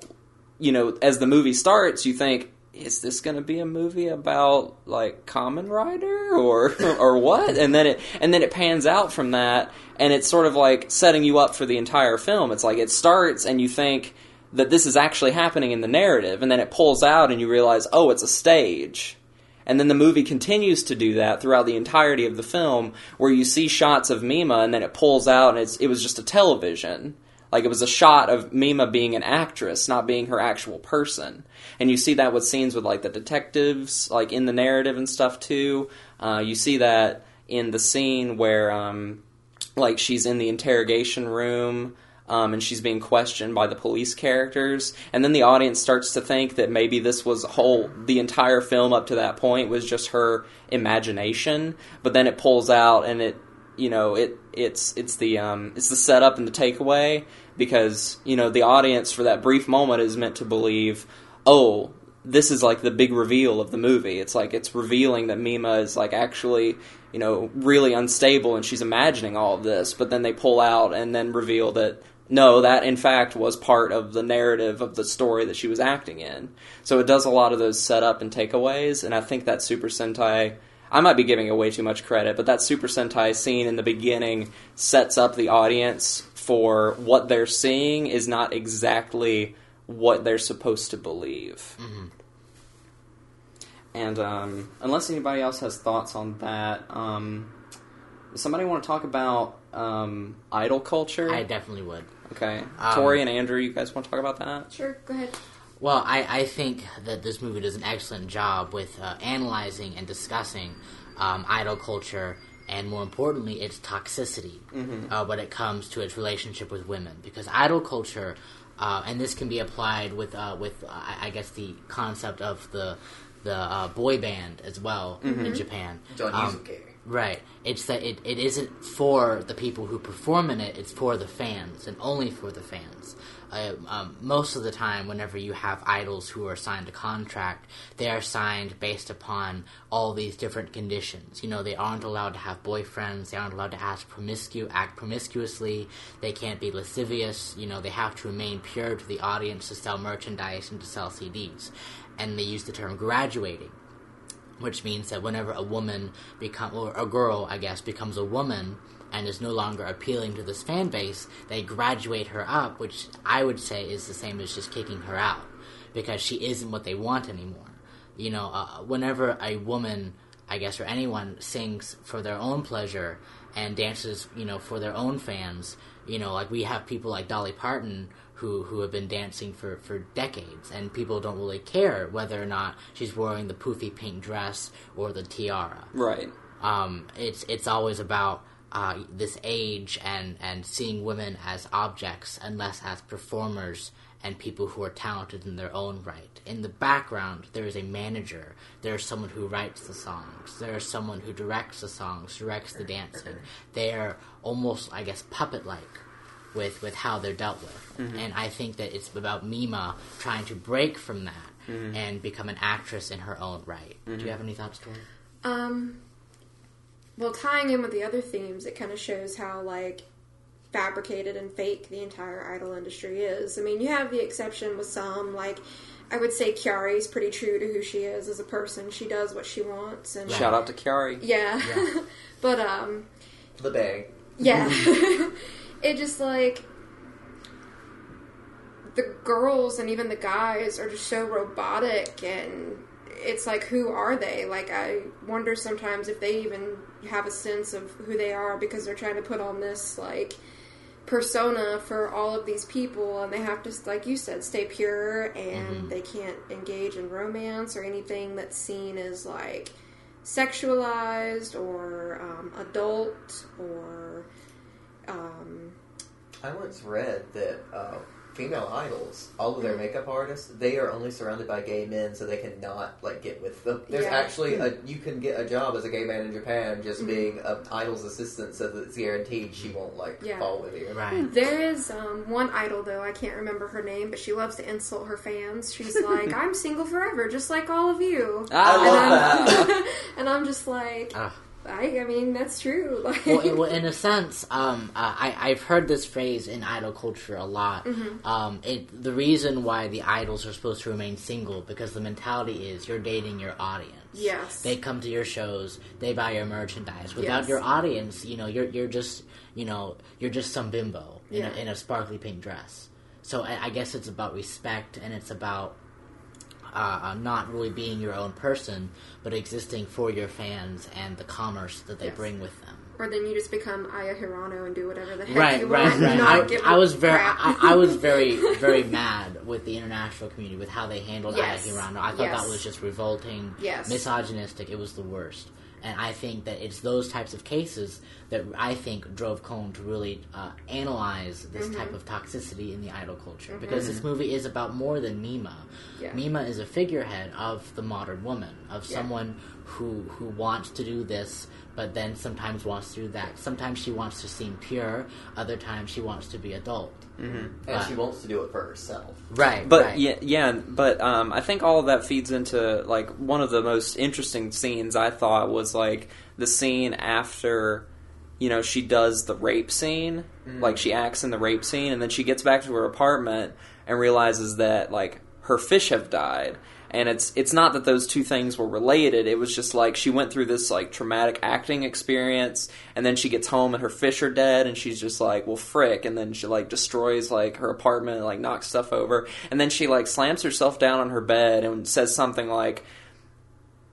you know, as the movie starts, you think, is this going to be a movie about like Kamen Rider or or what? And then it and then it pans out from that, and it's sort of like setting you up for the entire film. It's like it starts, and you think that this is actually happening in the narrative, and then it pulls out, and you realize, oh, it's a stage. And then the movie continues to do that throughout the entirety of the film, where you see shots of Mima, and then it pulls out, and it's, it was just a television. Like it was a shot of Mima being an actress, not being her actual person. And you see that with scenes with like the detectives, like in the narrative and stuff too. Uh, you see that in the scene where, um, like, she's in the interrogation room um, and she's being questioned by the police characters, and then the audience starts to think that maybe this was whole the entire film up to that point was just her imagination, but then it pulls out and it you know it it's it's the um, it's the setup and the takeaway because you know the audience for that brief moment is meant to believe oh this is like the big reveal of the movie. It's like it's revealing that Mima is like actually, you know, really unstable and she's imagining all of this, but then they pull out and then reveal that no, that in fact was part of the narrative of the story that she was acting in. So it does a lot of those setup and takeaways, and I think that Super Sentai I might be giving away too much credit, but that Super Sentai scene in the beginning sets up the audience for what they're seeing is not exactly what they're supposed to believe. And um, unless anybody else has thoughts on that, um, somebody want to talk about um, idol culture? I definitely would. okay, Um, Tori and Andrew, you guys want to talk about that? Sure, go ahead. Well, I, I think that this movie does an excellent job with uh, analyzing and discussing um, idol culture and, more importantly, its toxicity uh, when it comes to its relationship with women. Because idol culture, uh, and this can be applied with uh, with uh, I guess the concept of the the uh, boy band as well in Japan. Um, Right. It's that it, it isn't for the people who perform in it, it's for the fans, and only for the fans. Uh, um, most of the time, whenever you have idols who are signed a contract, they are signed based upon all these different conditions. You know, they aren't allowed to have boyfriends, they aren't allowed to act, promiscu- act promiscuously, they can't be lascivious, you know, they have to remain pure to the audience to sell merchandise and to sell CDs. And they use the term graduating which means that whenever a woman become or a girl, I guess, becomes a woman and is no longer appealing to this fan base, they graduate her up, which I would say is the same as just kicking her out because she isn't what they want anymore. You know, uh, whenever a woman, I guess, or anyone sings for their own pleasure and dances, you know, for their own fans, you know, like we have people like Dolly Parton who who have been dancing for for decades, and people don't really care whether or not she's wearing the poofy pink dress or the tiara. Right. Um, it's it's always about uh, this age and and seeing women as objects and less as performers and people who are talented in their own right. In the background, there is a manager. There is someone who writes the songs. There is someone who directs the songs, directs the dancing. They are almost, I guess, puppet-like with with how they're dealt with. And I think that it's about Mima trying to break from that and become an actress in her own right. Do you have any thoughts, Tori? Um, well, tying in with the other themes, it kind of shows how like fabricated and fake the entire idol industry is. I mean, you have the exception with some, like I would say Kyary's pretty true to who she is as a person. She does what she wants, and Shout out to Kiari. yeah. but um, The Bay. yeah, it just like the girls and even the guys are just so robotic and it's like who are they? Like i wonder sometimes if they even have a sense of who they are because they're trying to put on this like persona for all of these people and they have to like you said stay pure and they can't engage in romance or anything that's seen as like sexualized or um, adult or um, I once read that uh, female idols, all of their makeup artists, they are only surrounded by gay men, so they cannot like get with them. There's Yeah. actually a you can get a job as a gay man in Japan just Mhm. being an idol's assistant, so that it's guaranteed she won't like Yeah. fall with you. Right. There is um, one idol though I can't remember her name, but she loves to insult her fans. She's like, "I'm single forever, just like all of you," I and, love I'm, that. and I'm just like, Ah. I, I mean, that's true. Like, well, in, well, in a sense, um, uh, I, I've heard this phrase in idol culture a lot. Mm-hmm. Um, it, the reason why the idols are supposed to remain single because the mentality is you're dating your audience. Yes. they come to your shows, they buy your merchandise. Without Yes. your audience, you know, you're you're just you know you're just some bimbo in, Yeah. a, in a sparkly pink dress. So I, I guess it's about respect and it's about uh, uh, not really being your own person, but existing for your fans and the commerce that they Yes. bring with them. or then you just become Aya Hirano and do whatever the heck Right, you right, want. right. Not I, I was very. I, I was very, very mad with the international community with how they handled Yes. Aya Hirano. I thought Yes. that was just revolting, Yes. misogynistic. It was the worst. And I think that it's those types of cases that I think drove Kon to really uh, analyze this Mm-hmm. type of toxicity in the idol culture. Because this movie is about more than Mima. Yeah. Mima is a figurehead of the modern woman, of Yeah. someone who who wants to do this, but then sometimes wants to do that. Sometimes she wants to seem pure, other times she wants to be adult. And Right. she wants to do it for herself. Right, But right. yeah, yeah, but um, I think all of that feeds into like one of the most interesting scenes. I thought was like the scene after, you know, she does the rape scene, like she acts in the rape scene, and then she gets back to her apartment and realizes that like her fish have died. And it's it's not that those two things were related. It was just like she went through this like traumatic acting experience, and then she gets home and her fish are dead, and she's just like, well, frick. And then she like destroys like her apartment, and, like knocks stuff over, and then she like slams herself down on her bed and says something like,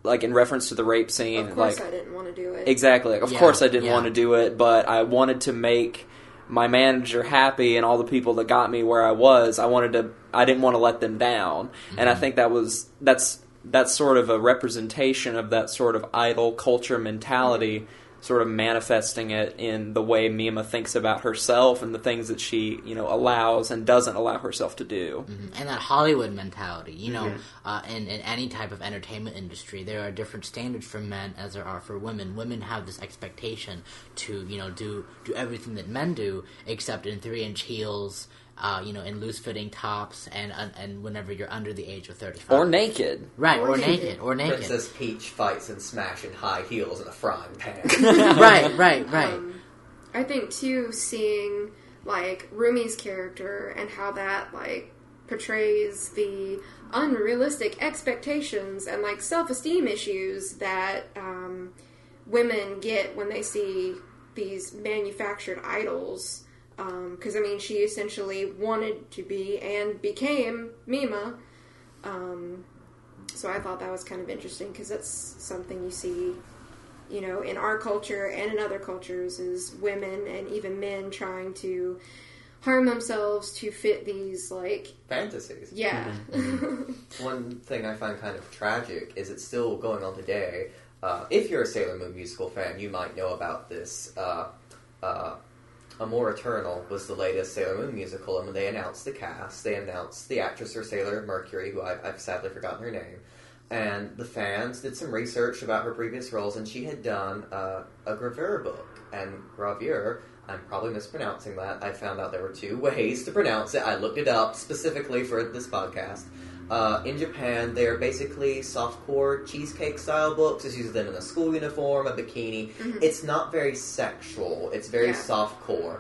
like in reference to the rape scene, Of course, like I didn't want to do it. Exactly. Like, of Yeah, course, I didn't yeah. want to do it, but I wanted to make my manager happy and all the people that got me where I was. I wanted to. I didn't want to let them down, and I mm-hmm. think that was that's that's sort of a representation of that sort of idol culture mentality. Sort of manifesting it in the way Mima thinks about herself and the things that she, you know, allows and doesn't allow herself to do. Mhm. and that Hollywood mentality. You know, uh, in, in any type of entertainment industry, there are different standards for men as there are for women. Women have this expectation to, you know, do do everything that men do, except in three inch heels. Uh, you know, in loose fitting tops, and and- and whenever you're under the age of thirty five, Or naked. right, Or or, naked. naked, or naked, Princess Peach fights and smashing high heels in a frying pan. right, right, right. Um, I think too, seeing like Rumi's character and how that like portrays the unrealistic expectations and like self-esteem issues that um, women get when they see these manufactured idols. Because I mean, she essentially wanted to be and became Mima. Um, so I thought that was kind of interesting because that's something you see you know, in our culture and in other cultures is women and even men trying to harm themselves to fit these like Fantasies. yeah. One thing I find kind of tragic is it's still going on today. Uh, if you're a Sailor Moon musical fan, you might know about this. Uh, uh, Amor Eternal was the latest Sailor Moon musical, and when they announced the cast, they announced the actress for Sailor Mercury, who I've, I've sadly forgotten her name. And the fans did some research about her previous roles, and she had done uh, a gravure book. And gravure, I'm probably mispronouncing that. I found out there were two ways to pronounce it. I looked it up specifically for this podcast. Uh, in Japan, they are basically softcore cheesecake style books. It's usually them in a school uniform, a bikini. It's not very sexual. It's very Yeah. softcore,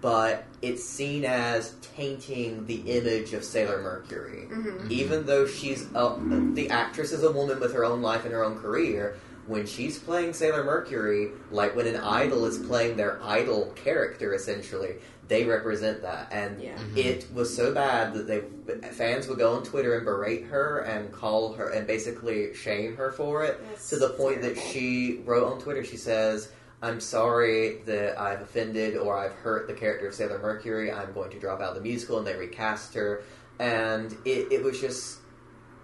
but it's seen as tainting the image of Sailor Mercury. Even though she's a, the actress is a woman with her own life and her own career. When she's playing Sailor Mercury, like when an idol is playing their idol character, essentially, they represent that. And Yeah. Mm-hmm. it was so bad that they fans would go on Twitter and berate her and call her and basically shame her for it That's to the point that she wrote on Twitter. She says, "I'm sorry that I've offended or I've hurt the character of Sailor Mercury. I'm going to drop out of the musical." And they recast her, and it, it was just.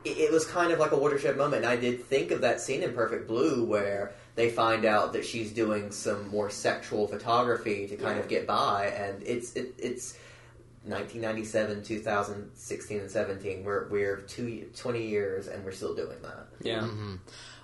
It it was kind of like a watershed moment. And I did think of that scene in Perfect Blue where they find out that she's doing some more sexual photography to kind of get by, and it's it, it's 1997, 2016, and 17. We're we're two, 20 years, and we're still doing that. Yeah. hmm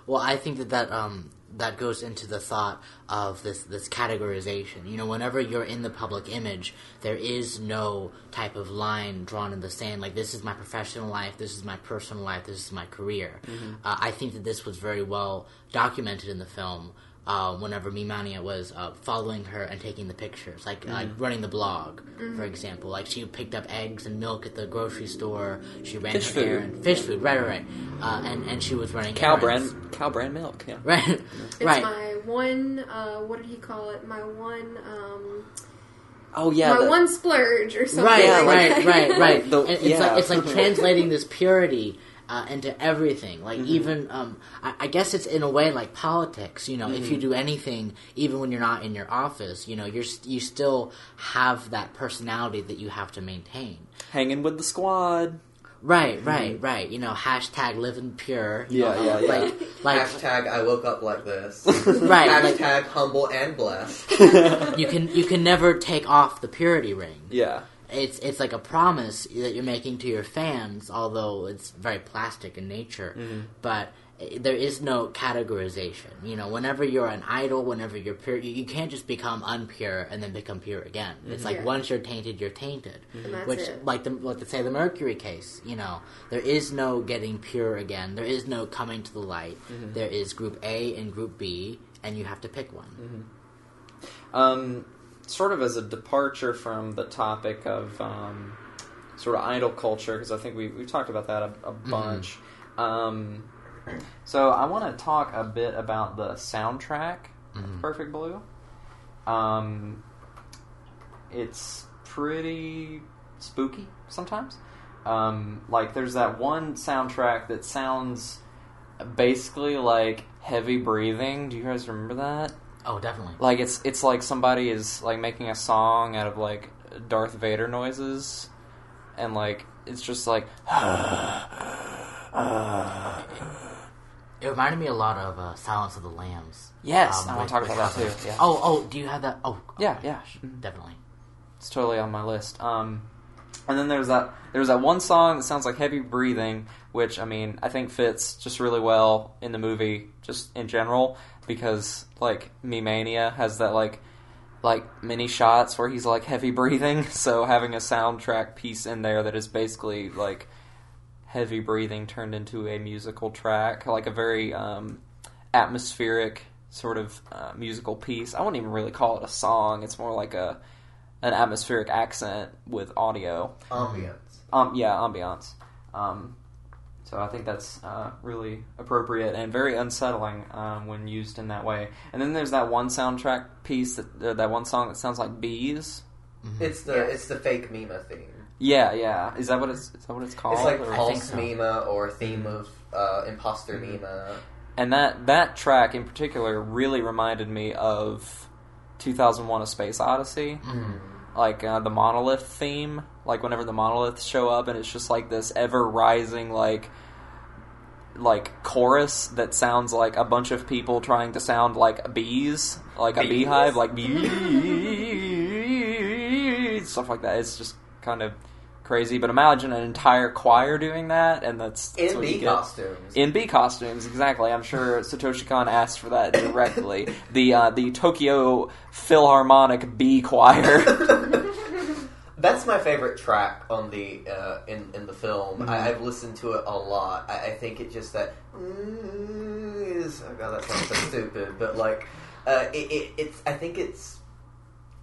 Well, I think that that um that goes into the thought of this this categorization. You know, whenever you're in the public image, there is no type of line drawn in the sand. Like this is my professional life, this is my personal life, this is my career. Uh, I think that this was very well documented in the film. Uh, whenever Mimania was uh, following her and taking the pictures, like like running the blog, for example, like she picked up eggs and milk at the grocery store. She ran Fish her food. errand, fish food, right, right, right, uh, and and she was running Cow errands. brand, cow brand milk. Yeah. right, It's right. my one. Uh, what did he call it? My one. Um, Oh yeah. my the- one splurge or something. Right, like right, that. right, right. The- it's yeah. like it's like translating this purity uh, into everything. Like Mm-hmm. even, um, I, I guess it's in a way like politics. You know, if Mm-hmm. you do anything, even when you're not in your office, you know, you're you still have that personality that you have to maintain. hanging with the squad. Right, right, right. You know, hashtag living pure. you Mm-hmm. Yeah, know, yeah, yeah. Like, like Hashtag I woke up like this. right. Like Hashtag humble and blessed. you can you can never take off the purity ring. Yeah. It's it's like a promise that you're making to your fans, although it's very plastic in nature. Mm-hmm. But eh, there is no categorization. You know, whenever you're an idol, whenever you're pure, you, you can't just become unpure and then become pure again. It's mm-hmm. like Yeah. once you're tainted, you're tainted. Mm-hmm. And that's Which, it. like the like the, say the Mercury case, you know, there is no getting pure again. There is no coming to the light. There is Group A and Group B, and you have to pick one. Um, sort of as a departure from the topic of um, sort of idol culture, because I think we we've talked about that a, a bunch. Um, so I want to talk a bit about the soundtrack of Perfect Blue. Um, it's pretty spooky sometimes. Um, like there's that one soundtrack that sounds basically like heavy breathing. Do you guys remember that? Oh, definitely. Like it's it's like somebody is like making a song out of like Darth Vader noises, and like it's just like It reminded me a lot of uh, Silence of the Lambs. yes, Um, I want to talk about that too. Yeah, Oh, oh, do you have that? Oh, yeah, yeah. definitely. It's totally on my list. Um, and then there's that there's that one song that sounds like heavy breathing, which I mean I think fits just really well in the movie, just in general, because like Mimania has that like like mini shots where he's like heavy breathing. So having a soundtrack piece in there that is basically like heavy breathing turned into a musical track, like a very um, atmospheric sort of uh, musical piece. I wouldn't even really call it a song. It's more like a an atmospheric accent with audio. Ambience. Um, yeah, ambiance. Um, so I think that's uh, really appropriate and very unsettling um, when used in that way. And then there's that one soundtrack piece that uh, that one song that sounds like bees. It's the Yes. it's the fake Mima theme. Yeah, yeah. Is that what it's is that what it's called? It's like Or- Pulse so. Mima or theme of uh, Imposter Mima. and that that track in particular really reminded me of 2001: A Space Odyssey. like uh, the monolith theme, like whenever the monoliths show up, and it's just like this ever rising like like chorus that sounds like a bunch of people trying to sound like bees, like a beehive, like bees, stuff like that. It's just kind of crazy. But imagine an entire choir doing that, and that's, that's In bee costumes. In bee costumes, exactly. I'm sure Satoshi Kon asked for that directly. the uh, the Tokyo Philharmonic Bee Choir. That's my favorite track on the uh, in in the film. Mm-hmm. I, I've listened to it a lot. I, I think it just that is oh god that sounds so stupid, but like uh, it, it it's I think it's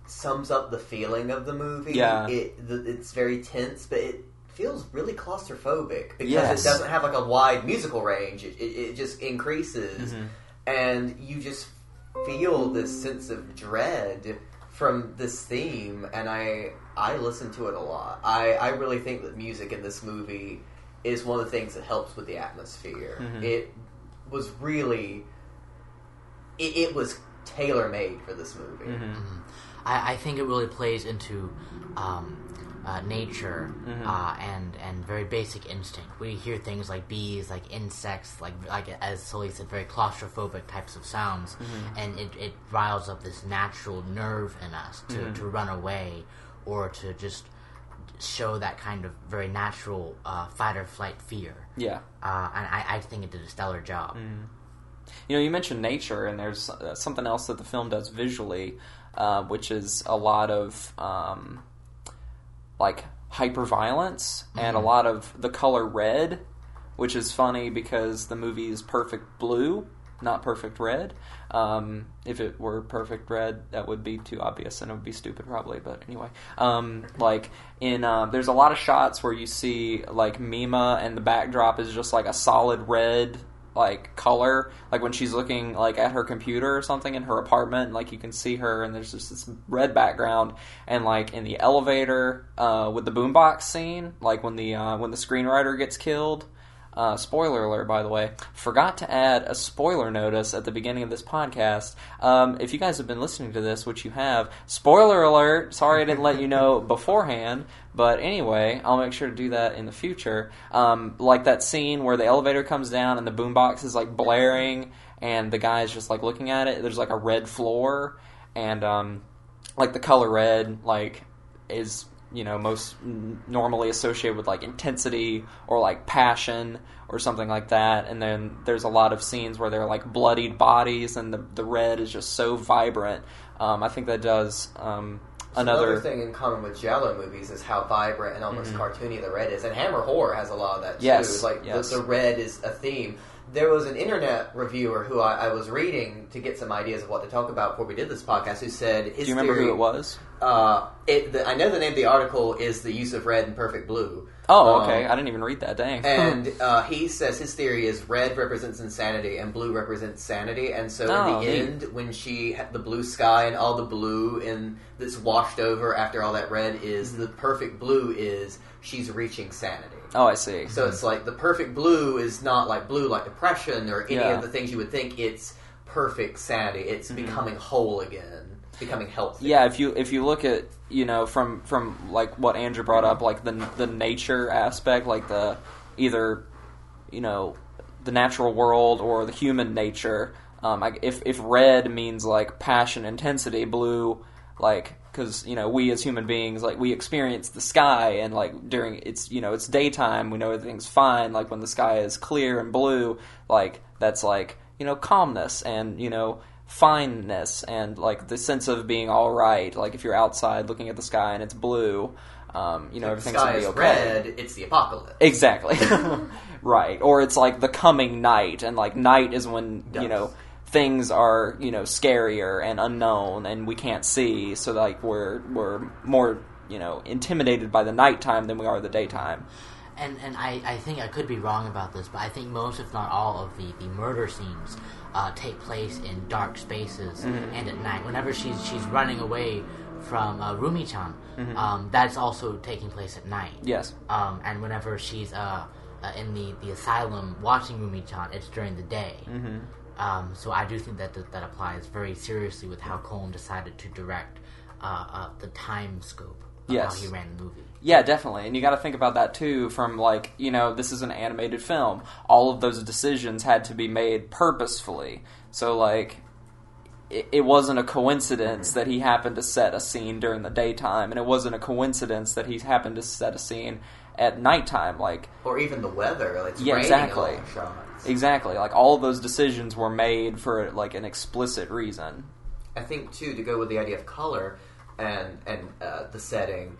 sums up the feeling of the movie. Yeah. it the, it's very tense, but it feels really claustrophobic because Yes. it doesn't have like a wide musical range. It, it, it just increases, Mm-hmm. and you just feel this sense of dread from this theme. And I I listen to it a lot. I I really think that music in this movie is one of the things that helps with the atmosphere. Mhm. It was really it, it was tailor made for this movie. Mhm. I, I think it really plays into um, uh, nature Mhm. uh, and and very basic instinct. We hear things like bees, like insects, like like as Sully said, very claustrophobic types of sounds, and it, it riles up this natural nerve in us to, to run away or to just show that kind of very natural uh, fight or flight fear. Yeah. Uh, and I, I think it did a stellar job. You know, you mentioned nature, and there's uh, something else that the film does visually, uh, which is a lot of um, like hyperviolence and a lot of the color red, which is funny because the movie is perfect blue, not perfect red. Um, if it were perfect red, that would be too obvious and it would be stupid probably. But anyway, um, like in uh, there's a lot of shots where you see like Mima and the backdrop is just like a solid red like color. Like when she's looking like at her computer or something in her apartment like you can see her and there's just this red background. And like in the elevator uh, with the boombox scene like when the uh, when the screenwriter gets killed uh, spoiler alert, by the way. Forgot to add a spoiler notice at the beginning of this podcast. Um, if you guys have been listening to this, which you have, spoiler alert. Sorry I didn't let you know beforehand. But anyway, I'll make sure to do that in the future. Um, like that scene where the elevator comes down and the boombox is like blaring, and the guy's just like looking at it. There's like a red floor, and um, like the color red, like is you know most n- normally associated with like intensity or like passion or something like that and then there's a lot of scenes where they're like bloodied bodies and the, the red is just so vibrant um, i think that does um, Another, another thing in common with Giallo movies is how vibrant and almost cartoony the red is, and Hammer Horror has a lot of that too. Yes, like yes. The, the red is a theme. There was an internet reviewer who I, I was reading to get some ideas of what to talk about before we did this podcast. Who said his do you remember theory, who it was Uh, it, the, I know the name of the article is the use of red and Perfect Blue. oh Um, okay i didn't even read that dang and uh, he says his theory is red represents insanity and blue represents sanity. And so Oh, in the neat. end, when she had the blue sky and all the blue in that's washed over after all that red is Mm-hmm. the perfect blue is she's reaching sanity. oh i see So it's like the perfect blue is not like blue like depression or any Yeah. of the things you would think. It's perfect sanity. It's becoming whole again, becoming healthy. Mm-hmm. yeah if you if you look at you know from from like what andrew brought up like the the nature aspect like the either you know the natural world or the human nature um, I, if if red means like passion intensity blue like because you know we as human beings like we experience the sky and like during it's you know it's daytime we know everything's fine like when the sky is clear and blue like that's like you know calmness and you know fineness and like the sense of being all right like if you're outside looking at the sky and it's blue um, you know the everything's sky gonna be is okay red. It's the apocalypse. Exactly. right. Or it's like the coming night, and like night is when you know things are you know scarier and unknown, and we can't see. So like we're we're more you know intimidated by the nighttime than we are the daytime. and and I, I think I could be wrong about this, but I think most, if not all, of the, the murder scenes uh, take place in dark spaces and at night. Whenever she's she's running away from uh, Rumi-chan, um, that's also taking place at night. Yes. Um, and whenever she's uh, uh, in the, the asylum watching Rumi-chan, it's during the day. Um, so I do think that that, that applies very seriously with how Kon decided to direct uh, uh, the time scope of Yes. how he ran the movie. Yeah, definitely. And you got to think about that too from like, you know, this is an animated film. All of those decisions had to be made purposefully. So like it, it wasn't a coincidence that he happened to set a scene during the daytime and it wasn't a coincidence that he happened to set a scene at nighttime like Or even the weather. Like, it's Yeah, raining exactly. In all the shots. exactly like all of those decisions were made for like an explicit reason. I think too to go with the idea of color and and uh, the setting.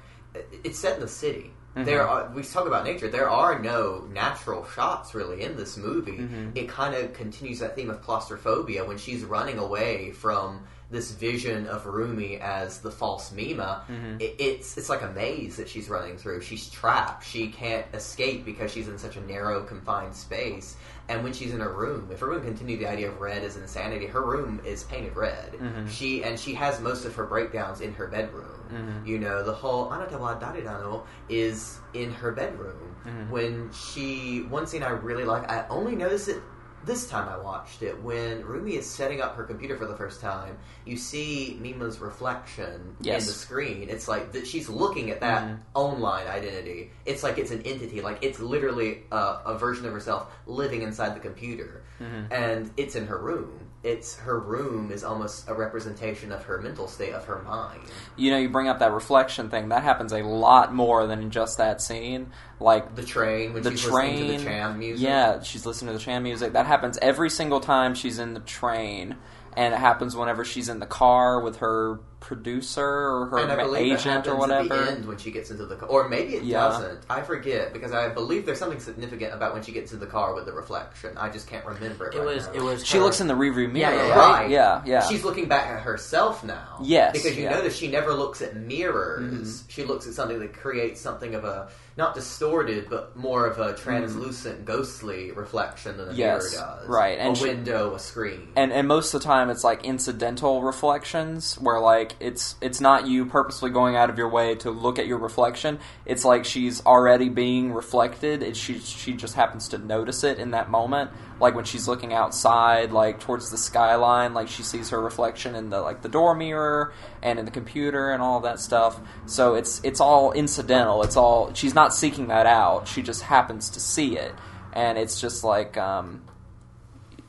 It's set in the city. There are we talk about nature. There are no natural shots really in this movie. It kind of continues that theme of claustrophobia when she's running away from this vision of Rumi as the false Mima. Mm-hmm. It, it's it's like a maze that she's running through. She's trapped. She can't escape because she's in such a narrow, confined space. And when she's in her room, if we're going to continue the idea of red as insanity, her room is painted red. Mm-hmm. She and she has most of her breakdowns in her bedroom. Mm-hmm. You know, the whole "anata wa dare nano" is in her bedroom. When she, one scene I really like, I only noticed it this time I watched it when Rumi is setting up her computer for the first time. You see Mima's reflection Yes. in the screen. It's like that she's looking at that mm-hmm. online identity. It's like it's an entity. Like it's literally a, a version of herself living inside the computer, mm-hmm. and it's in her room. It's her room is almost a representation of her mental state of her mind. You know, you bring up that reflection thing. That happens a lot more than in just that scene. Like The train when the she's train listening to the Cham music. Yeah, she's listening to the Cham music. That happens every single time she's in the train, and it happens whenever she's in the car with her producer or her and I believe it agent or happens whatever. At the end when she gets into the car, or maybe it Yeah. doesn't. I forget because I believe there's something significant about when she gets in the car with the reflection. I just can't remember it. It right was now. it was She her- looks in the rearview mirror, Yeah, yeah, right? Right. Yeah, yeah. She's looking back at herself now. Yes, Because you yeah. Mm-hmm. notice she never looks at mirrors. She looks at something that creates something of a not distorted, but more of a translucent, ghostly reflection than a Mm-hmm. Yes, mirror does. right, and a she- window, a screen. and and most of the time it's like incidental reflections where like it's it's not you purposely going out of your way to look at your reflection. It's like she's already being reflected she she just happens to notice it in that moment. Like when she's looking outside like towards the skyline like she sees her reflection in the like the door mirror and in the computer and all that stuff. So it's it's all incidental. It's all she's not seeking that out. She just happens to see it. And it's just like um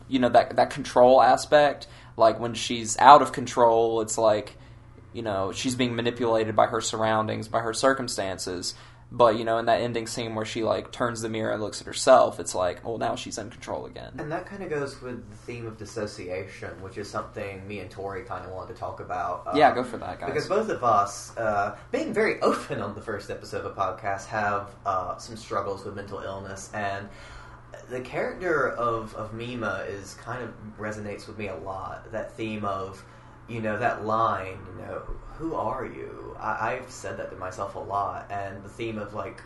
you know that that control aspect. Like when she's out of control it's like you know she's being manipulated by her surroundings by her circumstances but you know in that ending scene where she like turns the mirror and looks at herself it's like well now she's in control again And that kind of goes with the theme of dissociation, which is something me and Tori kind of wanted to talk about. Uh, yeah go for that guys Because both of us, uh, being very open on the first episode of a podcast, have uh, some struggles with mental illness, and the character of, of Mima is kind of resonates with me a lot. That theme of, you know, that line, you know, who are you? I, I've said that to myself a lot, and the theme of like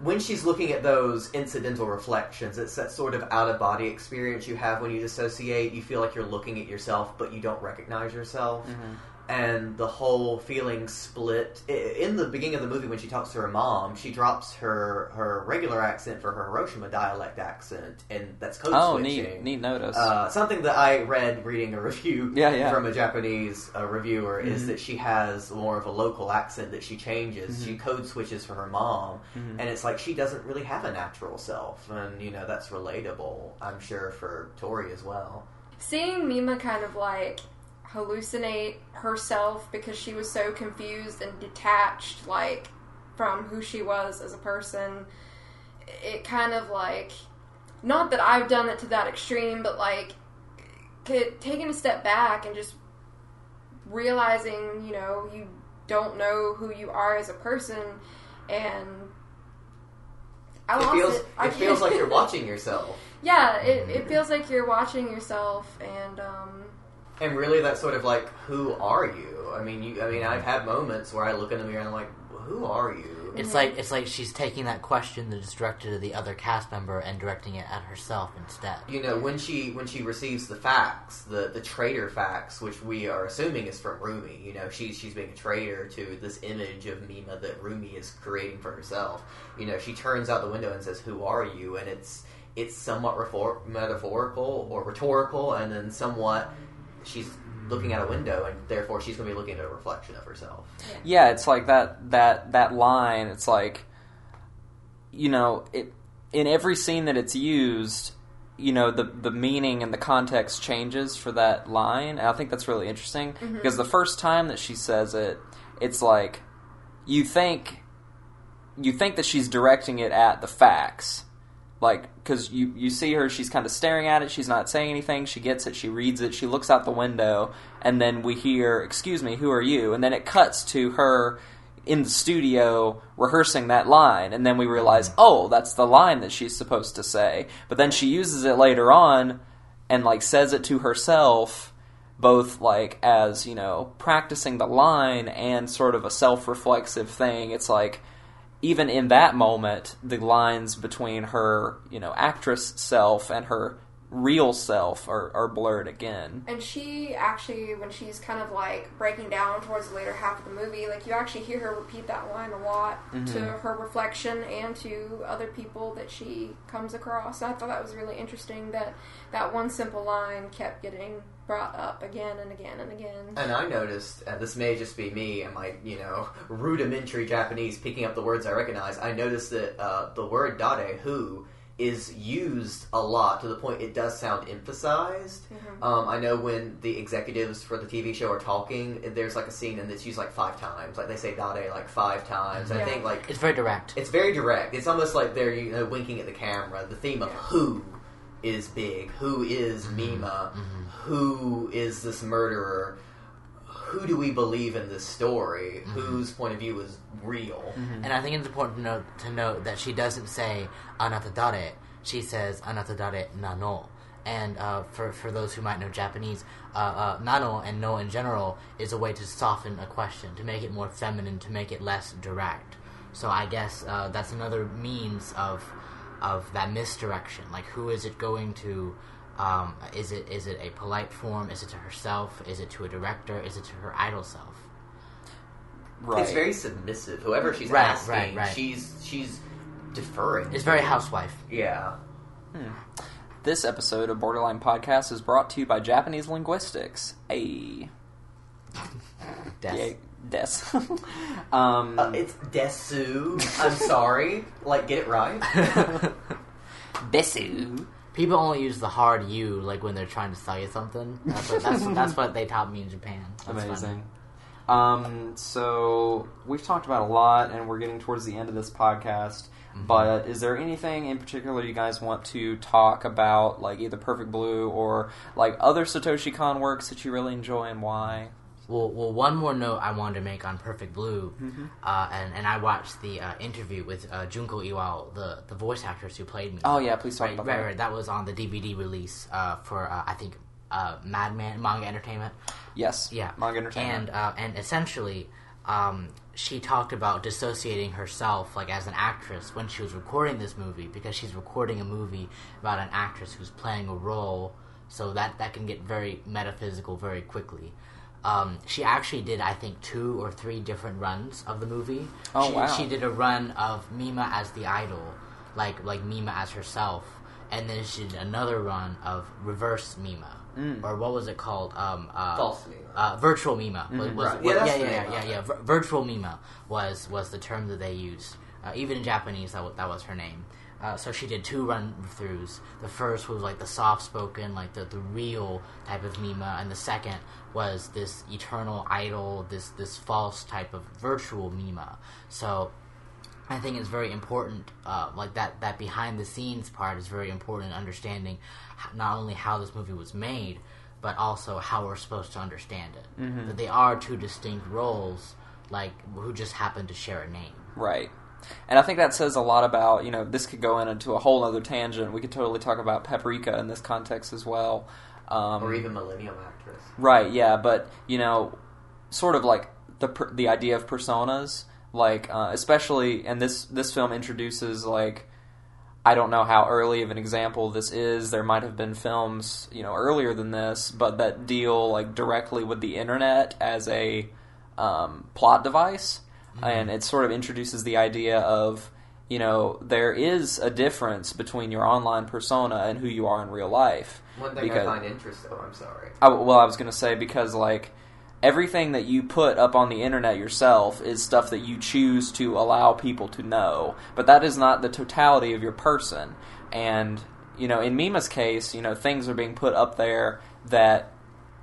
when she's looking at those incidental reflections, it's that sort of out of body experience you have when you dissociate. You feel like you're looking at yourself, but you don't recognize yourself. Mm-hmm. And the whole feeling split. In the beginning of the movie, when she talks to her mom, she drops her, her regular accent for her Hiroshima dialect accent, and that's code switching. oh switching. neat neat notice Uh, something that I read reading a review Yeah, yeah. from a Japanese uh, reviewer Mm-hmm. is that she has more of a local accent that she changes. Mm-hmm. She code switches for her mom, and it's like she doesn't really have a natural self, and you know that's relatable. I'm sure for Tori as well. Seeing Mima kind of like hallucinate herself because she was so confused and detached, like from who she was as a person, it kind of like not that I've done it to that extreme, but like could, taking a step back and just realizing, you know, you don't know who you are as a person, and I It lost feels it. It feels like you're watching yourself, yeah, it, it feels like you're watching yourself, and um, and really that's sort of like who are you? I mean, you. I mean, I've had moments where I look in the mirror and I'm like, who are you? It's like it's like she's taking that question that is directed to the other cast member and directing it at herself instead. you know when she when she receives the fax the the traitor fax which we are assuming is from Rumi you know she's she's being a traitor to this image of Mima that Rumi is creating for herself you know she turns out the window and says who are you and it's it's somewhat refor- metaphorical or rhetorical and then somewhat she's looking out a window, and therefore she's going to be looking at a reflection of herself. Yeah, it's like that that that line. It's like, you know, it in every scene that it's used, you know, the the meaning and the context changes for that line. And I think that's really interesting mm-hmm. because the first time that she says it, it's like you think you think that she's directing it at the fax. Like, because you, you see her, she's kind of staring at it, she's not saying anything, she gets it, she reads it, she looks out the window, and then we hear, Excuse me, who are you? And then it cuts to her in the studio rehearsing that line, and then we realize, oh, that's the line that she's supposed to say. But then she uses it later on and, like, says it to herself, both, like, as, you know, practicing the line and sort of a self reflexive thing. It's like, even in that moment, the lines between her, you know, actress self and her real self are, are blurred again. And she actually, when she's kind of like breaking down towards the later half of the movie, like you actually hear her repeat that line a lot mm-hmm. to her reflection and to other people that she comes across. And I thought that was really interesting that that one simple line kept getting brought up again and again and again. And I noticed, and this may just be me and my, you know, rudimentary Japanese picking up the words I recognize. I noticed that uh, the word dare, who, is used a lot to the point it does sound emphasized. Um, I know when the executives for the TV show are talking, there's like a scene and it's used like five times. Like they say dare like five times. I think like It's very direct. it's very direct. It's almost like they're you know, winking at the camera. The theme of Yeah. who is big, who is Mm-hmm. Mima, who is this murderer, who do we believe in this story, Mm-hmm. whose point of view is real. And I think it's important to note, to note that she doesn't say anata dare. She says anata dare nano. And uh, for for those who might know Japanese, uh, uh, nano and no in general is a way to soften a question, to make it more feminine, to make it less direct. So I guess uh, that's another means of of that misdirection. Like, who is it going to? Um, is it is it a polite form? Is it to herself? Is it to a director? Is it to her idol self? Right. It's very submissive. Whoever she's Right, asking, right, right. she's she's deferring. It's very housewife. yeah. This episode of Borderline Podcast is brought to you by Japanese Linguistics. A Death. Des. um, Uh, it's desu. I'm sorry. Like, get it right. desu. People only use the hard U like when they're trying to sell you something. That's what, that's, that's what they taught me in Japan. That's Amazing. Um, so we've talked about a lot, and we're getting towards the end of this podcast. Mm-hmm. But is there anything in particular you guys want to talk about, like either Perfect Blue or like other Satoshi Kon works that you really enjoy and why? Well, well, one more note I wanted to make on Perfect Blue, Mm-hmm. uh, and and I watched the uh, interview with uh, Junko Iwao, the the voice actress who played me. Oh yeah, please talk right, about right, that. right. That was on the DVD release uh, for uh, I think uh, Madman Manga Entertainment. Yes. Yeah, Manga Entertainment. and uh, and essentially, um, she talked about dissociating herself, like as an actress, when she was recording this movie, because she's recording a movie about an actress who's playing a role, so that that can get very metaphysical very quickly. Um, she actually did, I think, two or three different runs of the movie. Oh, she, wow. She did a run of Mima as the idol, like like Mima as herself, and then she did another run of reverse Mima, Mm. or what was it called? Um, uh, False Mima. uh, virtual Mima. Was, was- Right. was- Yeah, yeah, yeah, yeah, yeah. Vir- virtual Mima was was the term that they used. Uh, even in Japanese, that, wa- that was her name. Uh, so she did two run throughs. The first was like the soft spoken, like the, the real type of Mima, and the second was this eternal idol, this this false type of virtual Mima. So I think it's very important, uh, like that that behind the scenes part is very important in understanding not only how this movie was made, but also how we're supposed to understand it. Mm-hmm. That they are two distinct roles, like who just happen to share a name. Right. And I think that says a lot about, you know, this could go into a whole other tangent. We could totally talk about Paprika in this context as well. Um, Or even Millennium Actress. Right, yeah, but you know, sort of like the the idea of personas, like uh, especially, and this this film introduces like I don't know how early of an example this is. There might have been films, you know, earlier than this, but that deal like directly with the internet as a um, plot device, Mm-hmm. and it sort of introduces the idea of you know, there is a difference between your online persona and who you are in real life. One thing Because- I find interesting. Oh, I'm sorry. I, well, I was going to say because like everything that you put up on the internet yourself is stuff that you choose to allow people to know, but that is not the totality of your person. And you know, in Mima's case, you know, things are being put up there that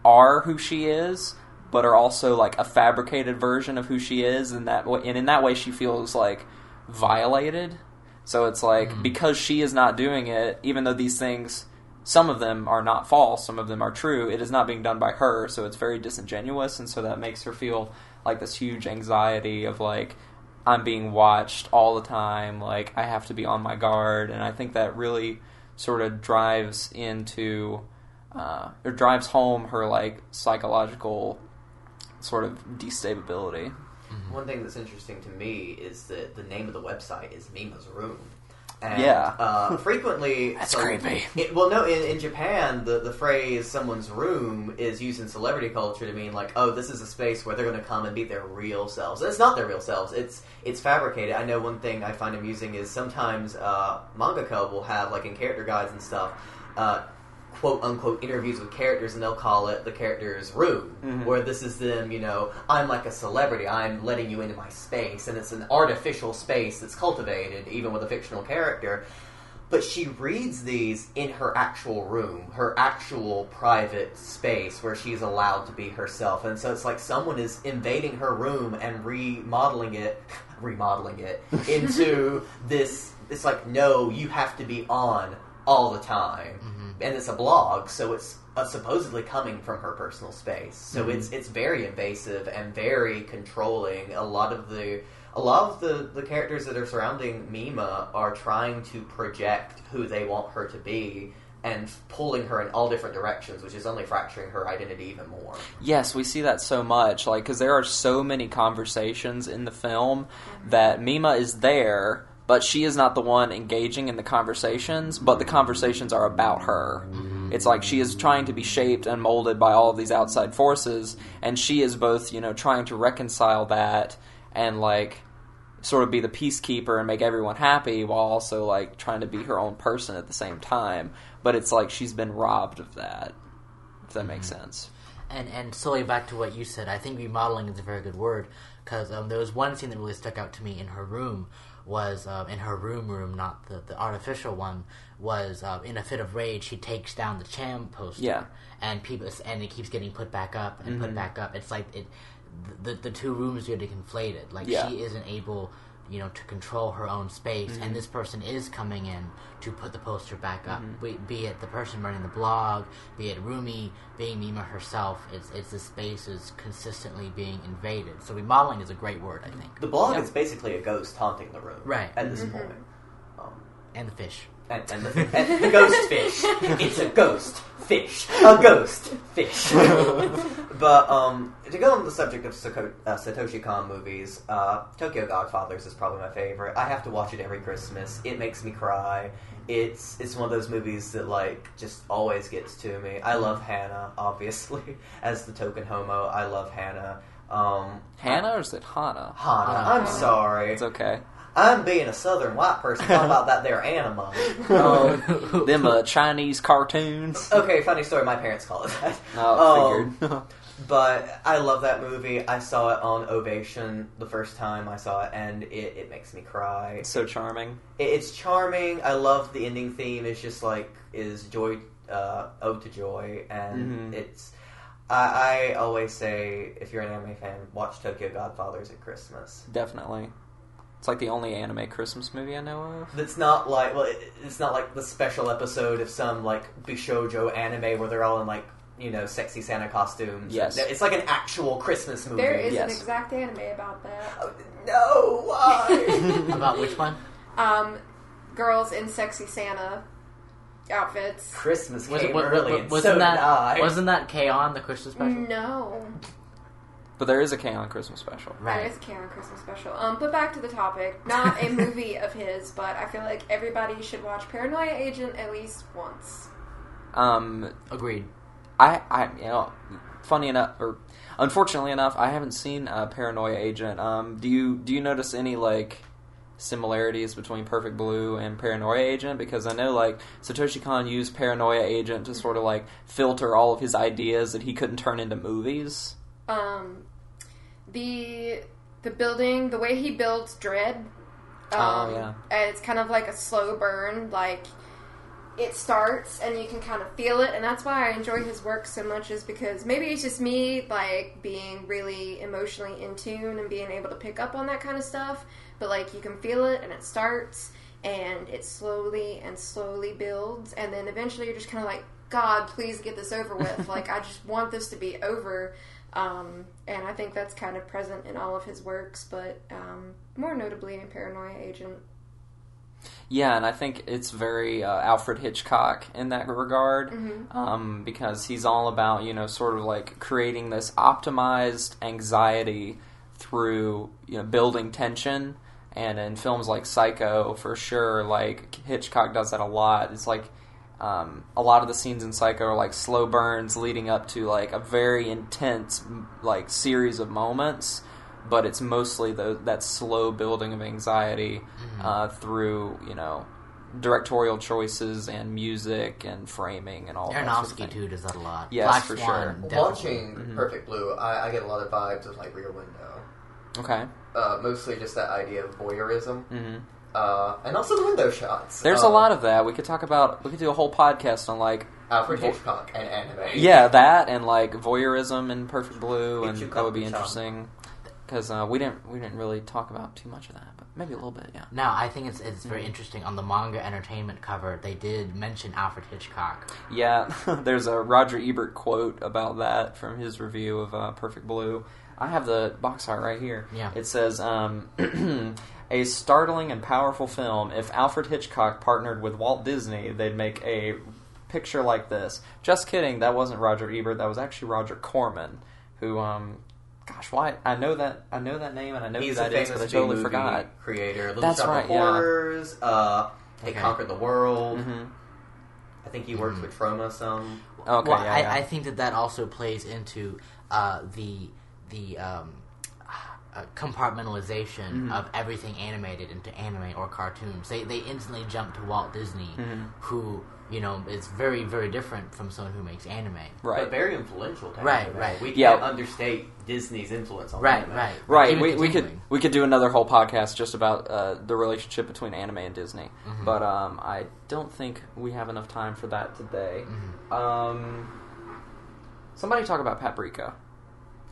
are who she is, but are also like a fabricated version of who she is, and that and in that way, she feels like violated. So it's like because she is not doing it, even though these things, some of them are not false, some of them are true. It is not being done by her, so it's very disingenuous, and so that makes her feel like this huge anxiety of like I'm being watched all the time, like I have to be on my guard, and I think that really sort of drives into uh, or drives home her like psychological sort of destability. One thing that's interesting to me is that the name of the website is Mima's Room. And, Yeah. Uh, frequently. That's so- creepy. It, well, no, in, in Japan, the, the phrase someone's room is used in celebrity culture to mean, like, oh, this is a space where they're going to come and be their real selves. And it's not their real selves, it's it's fabricated. I know one thing I find amusing is sometimes uh, mangaka will have, like, in character guides and stuff, uh, quote unquote interviews with characters and they'll call it the character's room Mhm. where this is them you know i'm like a celebrity. I'm letting you into my space and it's an artificial space that's cultivated even with a fictional character. But she reads these in her actual room her actual private space where she's allowed to be herself. And so it's like someone is invading her room and remodeling it remodeling it into this it's like no you have to be on all the time and it's a blog, so it's uh, supposedly coming from her personal space. So it's it's very invasive and very controlling. A lot of the a lot of the, the characters that are surrounding Mima are trying to project who they want her to be and pulling her in all different directions, which is only fracturing her identity even more. Yes, we see that so much, like because there are so many conversations in the film that Mima is there, but she is not the one engaging in the conversations. But the conversations are about her. It's like she is trying to be shaped and molded by all of these outside forces, and she is both, you know, trying to reconcile that and like sort of be the peacekeeper and make everyone happy while also like trying to be her own person at the same time. But it's like she's been robbed of that. If that makes sense. And and slowly back to what you said, I think remodeling is a very good word because um, there was one scene that really stuck out to me in her room was um, in her room room, not the, the artificial one. Was um, in a fit of rage, she takes down the Cham poster, Yeah. and people and it keeps getting put back up and put back up. It's like it, the the two rooms are getting conflated. Like Yeah. she isn't able. You know, to control her own space, and mm-hmm. this person is coming in to put the poster back up. Mm-hmm. Be, be it the person running the blog, be it Rumi, being Mima herself. It's it's the space is consistently being invaded. So remodeling is a great word, I think. The blog Yeah. is basically a ghost haunting the room Right. at this mm-hmm. point. Um, And the fish. And, and, the, and the ghost fish. It's a ghost fish. A ghost fish. but um, to go on the subject of Sako- uh, Satoshi Kon movies, uh, Tokyo Godfathers is probably my favorite. I have to watch it every Christmas. It makes me cry. It's it's one of those movies that like just always gets to me. I love Hannah, obviously, as the token homo. I love Hannah. Um, Hannah or is it Hana? Hannah, Hannah. I'm sorry. It's okay. I'm being a southern white person talking about that there anima. Um, Them uh, Chinese cartoons. okay, funny story. My parents call it that. Oh, Um, figured. But I love that movie. I saw it on Ovation the first time I saw it, and it, it makes me cry. It's so charming. It, it's charming. I love the ending theme. It's just like is joy, uh, ode to joy, and Mhm. it's. I, I always say, if you're an anime fan, watch Tokyo Godfathers at Christmas. Definitely. It's like the only anime Christmas movie I know of. It's not like well, it, it's not like the special episode of some like bishojo anime where they're all in like you know sexy Santa costumes. Yes. No, it's like an actual Christmas movie. There is Yes. an exact anime about that. Oh, no, why? About which one? Um, girls in sexy Santa outfits. Christmas Was came it, wa- early, wa- and wasn't so that did I. wasn't that K-On the Christmas special? No, But there is a K on Christmas special. there Right. is a Karen Christmas special. Um, but back to the topic. Not a movie of his, but I feel like everybody should watch Paranoia Agent at least once. Um, Agreed. I, I, you know, funny enough, or unfortunately enough, I haven't seen uh, Paranoia Agent. Um, do you do you notice any like similarities between Perfect Blue and Paranoia Agent because I know like Satoshi Kon used Paranoia Agent to sort of like filter all of his ideas that he couldn't turn into movies. Um, the the building, the way he builds Dread. Um, Oh, yeah. and It's kind of like a slow burn. Like it starts and you can kind of feel it, and that's why I enjoy his work so much. Is because maybe it's just me like being really emotionally in tune and being able to pick up on that kind of stuff. But like you can feel it, and it starts, and it slowly and slowly builds, and then eventually you're just kind of like, God, please get this over with. like I just want this to be over. Um, and I think that's kind of present in all of his works, but um, more notably in Paranoia Agent. Yeah, and I think it's very uh, Alfred Hitchcock in that regard, Mm-hmm. um, because he's all about you know sort of like creating this optimized anxiety through you know building tension, and in films like Psycho, for sure, like Hitchcock does that a lot. It's like um, a lot of the scenes in Psycho are like slow burns leading up to like a very intense like series of moments but it's mostly the, that slow building of anxiety uh, through you know directorial choices and music and framing and all that sort of Aronofsky too does that a lot. Yes, Black for Swan, sure. definitely. Watching Perfect Blue, I, I get a lot of vibes of like Rear Window. Okay. Uh, mostly just that idea of voyeurism, hmm uh, and also the window shots. There's Uh, a lot of that. We could talk about. We could do a whole podcast on like Alfred Vo- Hitchcock and anime. yeah that and like voyeurism in Perfect Blue, and Hitchcock that would be Hitchcock. interesting because uh, we didn't we didn't really talk about too much of that, but maybe a little bit. Yeah. Now, I think it's it's very interesting. On the manga entertainment cover, they did mention Alfred Hitchcock. Yeah, there's a Roger Ebert quote about that from his review of uh, Perfect Blue. I have the box art right here. Yeah. It says, um, a startling and powerful film. If Alfred Hitchcock partnered with Walt Disney, they'd make a picture like this. Just kidding, that wasn't Roger Ebert, that was actually Roger Corman, who, um, gosh, why? I know that, I know that name and I know He's who that is, but I totally B-movie forgot. creator. Little That's Shop of right, yeah. Horrors. Uh, they Okay. conquered the world. hmm I think he works with Troma some. Okay, well, yeah, I, yeah. I think that that also plays into uh, the the um, uh, compartmentalization Mm-hmm. of everything animated into anime or cartoons. They they instantly jump to Walt Disney, Mm-hmm. who you know is very very different from someone who makes anime. Right. But very influential. Right, anime. right. We Yeah. can't understate Disney's influence on Right, anime. right, Right, Even we, we could we could do another whole podcast just about uh, the relationship between anime and Disney, Mm-hmm. but um, I don't think we have enough time for that today. Mm-hmm. Um, somebody talk about Paprika.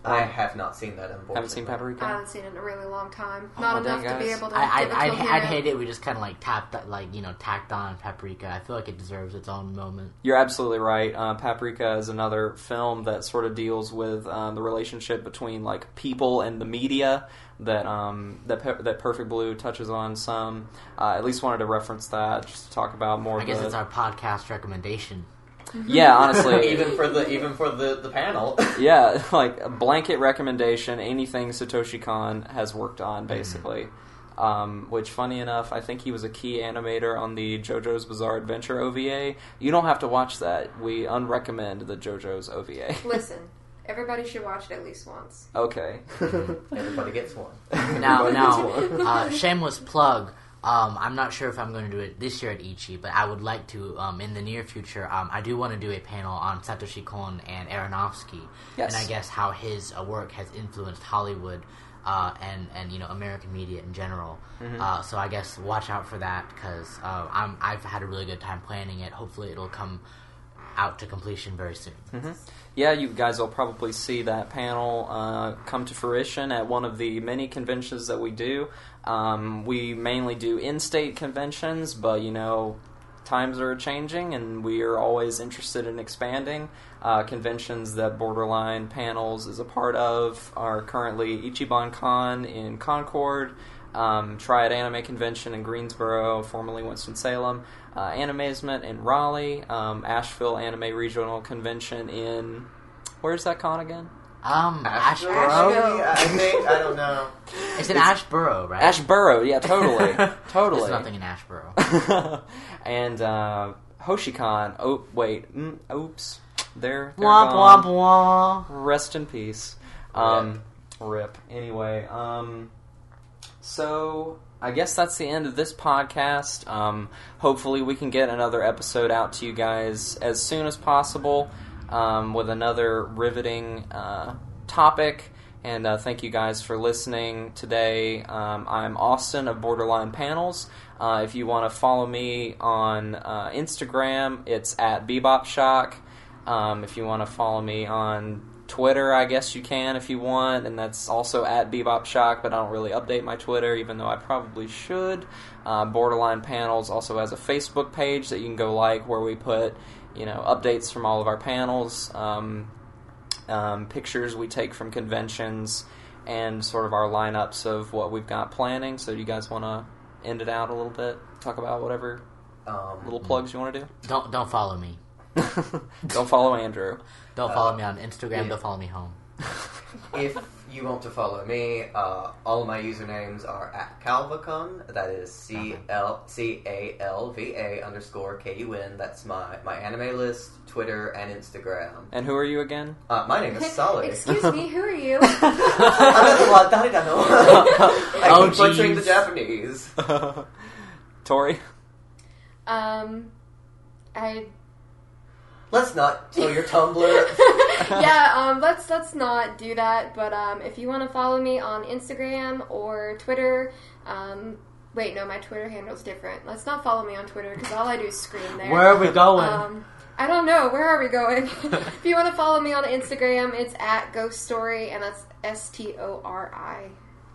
I have not seen that. Unfortunately. Haven't seen Paprika? I haven't seen it in a really long time. Oh, Not dang, enough to be guys. able to. I, give I'd, a I'd, I'd hate it. We just kind of like tapped that, like you know, tacked on Paprika. I feel like it deserves its own moment. You're absolutely right. Uh, Paprika is another film that sort of deals with um, the relationship between like people and the media that um, that Pe- that Perfect Blue touches on some. Uh, at least wanted to reference that just to talk about more. I guess the, it's our podcast recommendation. Yeah, honestly, even for the even for the the panel. Yeah, like a blanket recommendation. Anything Satoshi Kon has worked on, basically. Um, which, funny enough, I think he was a key animator on the JoJo's Bizarre Adventure OVA. You don't have to watch that. We unrecommend the JoJo's OVA. Listen, everybody should watch it at least once. okay. Everybody gets one. Now, Everybody now, gets one. uh, shameless plug. Um, I'm not sure if I'm going to do it this year at Ichi, but I would like to um, in the near future. Um, I do want to do a panel on Satoshi Kon and Aronofsky, Yes. and I guess how his uh, work has influenced Hollywood uh, and and you know American media in general. Mm-hmm. Uh, so I guess watch out for that because uh, I'm I've had a really good time planning it. Hopefully, it'll come out to completion very soon. Yeah, you guys will probably see that panel uh, come to fruition at one of the many conventions that we do. Um, we mainly do in-state conventions, but you know, times are changing, and we are always interested in expanding. Uh, conventions that Borderline Panels is a part of are currently Ichiban Con in Concord, um, Triad Anime Convention in Greensboro, formerly Winston Salem, uh, Animazement in Raleigh, um, Asheville Anime Regional Convention in where's that con again? Um, Asheville? Asheboro. I think I don't know. It's in Asheboro, right? Asheboro, yeah, totally, totally. There's nothing in Asheboro. and uh, Hoshicon. Oh wait, mm, oops, they're, they're Womp womp womp. Rest in peace. Um, rip. Anyway, um, so I guess that's the end of this podcast. Um, hopefully, we can get another episode out to you guys as soon as possible um, with another riveting uh, topic. And uh, thank you guys for listening today. Um, I'm Austin of Borderline Panels. Uh, if you want to follow me on uh, Instagram, it's at Bebop Shock. Um, if you want to follow me on Twitter, I guess you can if you want, and that's also at Bebop Shock, but I don't really update my Twitter, even though I probably should. Uh, Borderline Panels also has a Facebook page that you can go like, where we put, you know, updates from all of our panels, um, um, pictures we take from conventions, and sort of our lineups of what we've got planning. So, do you guys want to end it out a little bit? Talk about whatever Um, little plugs you want to do? Don't don't follow me. don't follow Andrew. Don't Uh, follow me on Instagram. yeah. Don't follow me home. if you want to follow me, uh, all of my usernames are at Calvacon. That is C L C A L V A underscore K U N. That's my MyAnimeList, Twitter, and Instagram. And who are you again? Uh, my name is Sully. Excuse me, who are you? I'm Oh, keep butchering the. Japanese. Tori? um, I Let's not tell your Tumblr. yeah, um, let's let's not do that. But um, if you want to follow me on Instagram or Twitter, um, wait, no, my Twitter handle's different. Let's not follow me on Twitter because all I do is scream there. Where are we going? Um, I don't know. Where are we going? if you want to follow me on Instagram, it's at Ghost Story, and that's S T O R I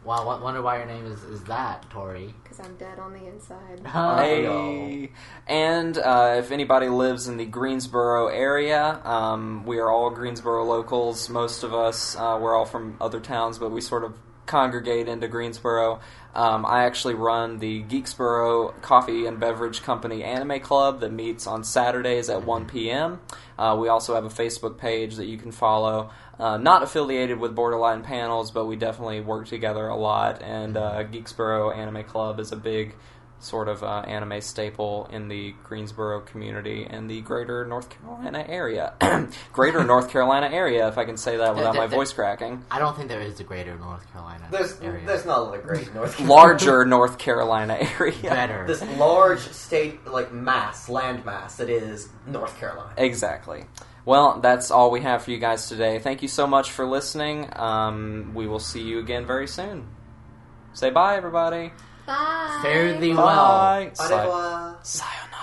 wow, I wonder why your name is, is that, Tori. because I'm dead on the inside. Hey. And uh, if anybody lives in the Greensboro area, um, we are all Greensboro locals. Most of us, uh, we're all from other towns, but we sort of congregate into Greensboro. Um, I actually run the Geeksboro Coffee and Beverage Company Anime Club that meets on Saturdays at 1 p.m. Uh, we also have a Facebook page that you can follow. Uh, not affiliated with Borderline Panels, but we definitely work together a lot. And uh, Geeksboro Anime Club is a big sort of uh, anime staple in the Greensboro community and the greater North Carolina area. greater North Carolina area, if I can say that without my voice cracking. I don't think there is a greater North Carolina There's area. there's not a great North Carolina. Larger North Carolina area. better. This large state like mass, land mass that is North Carolina. Exactly. Well, that's all we have for you guys today. Thank you so much for listening. Um, we will see you again very soon. Say bye, everybody. Bye. Fare thee well. Bye. Au. Sayonara.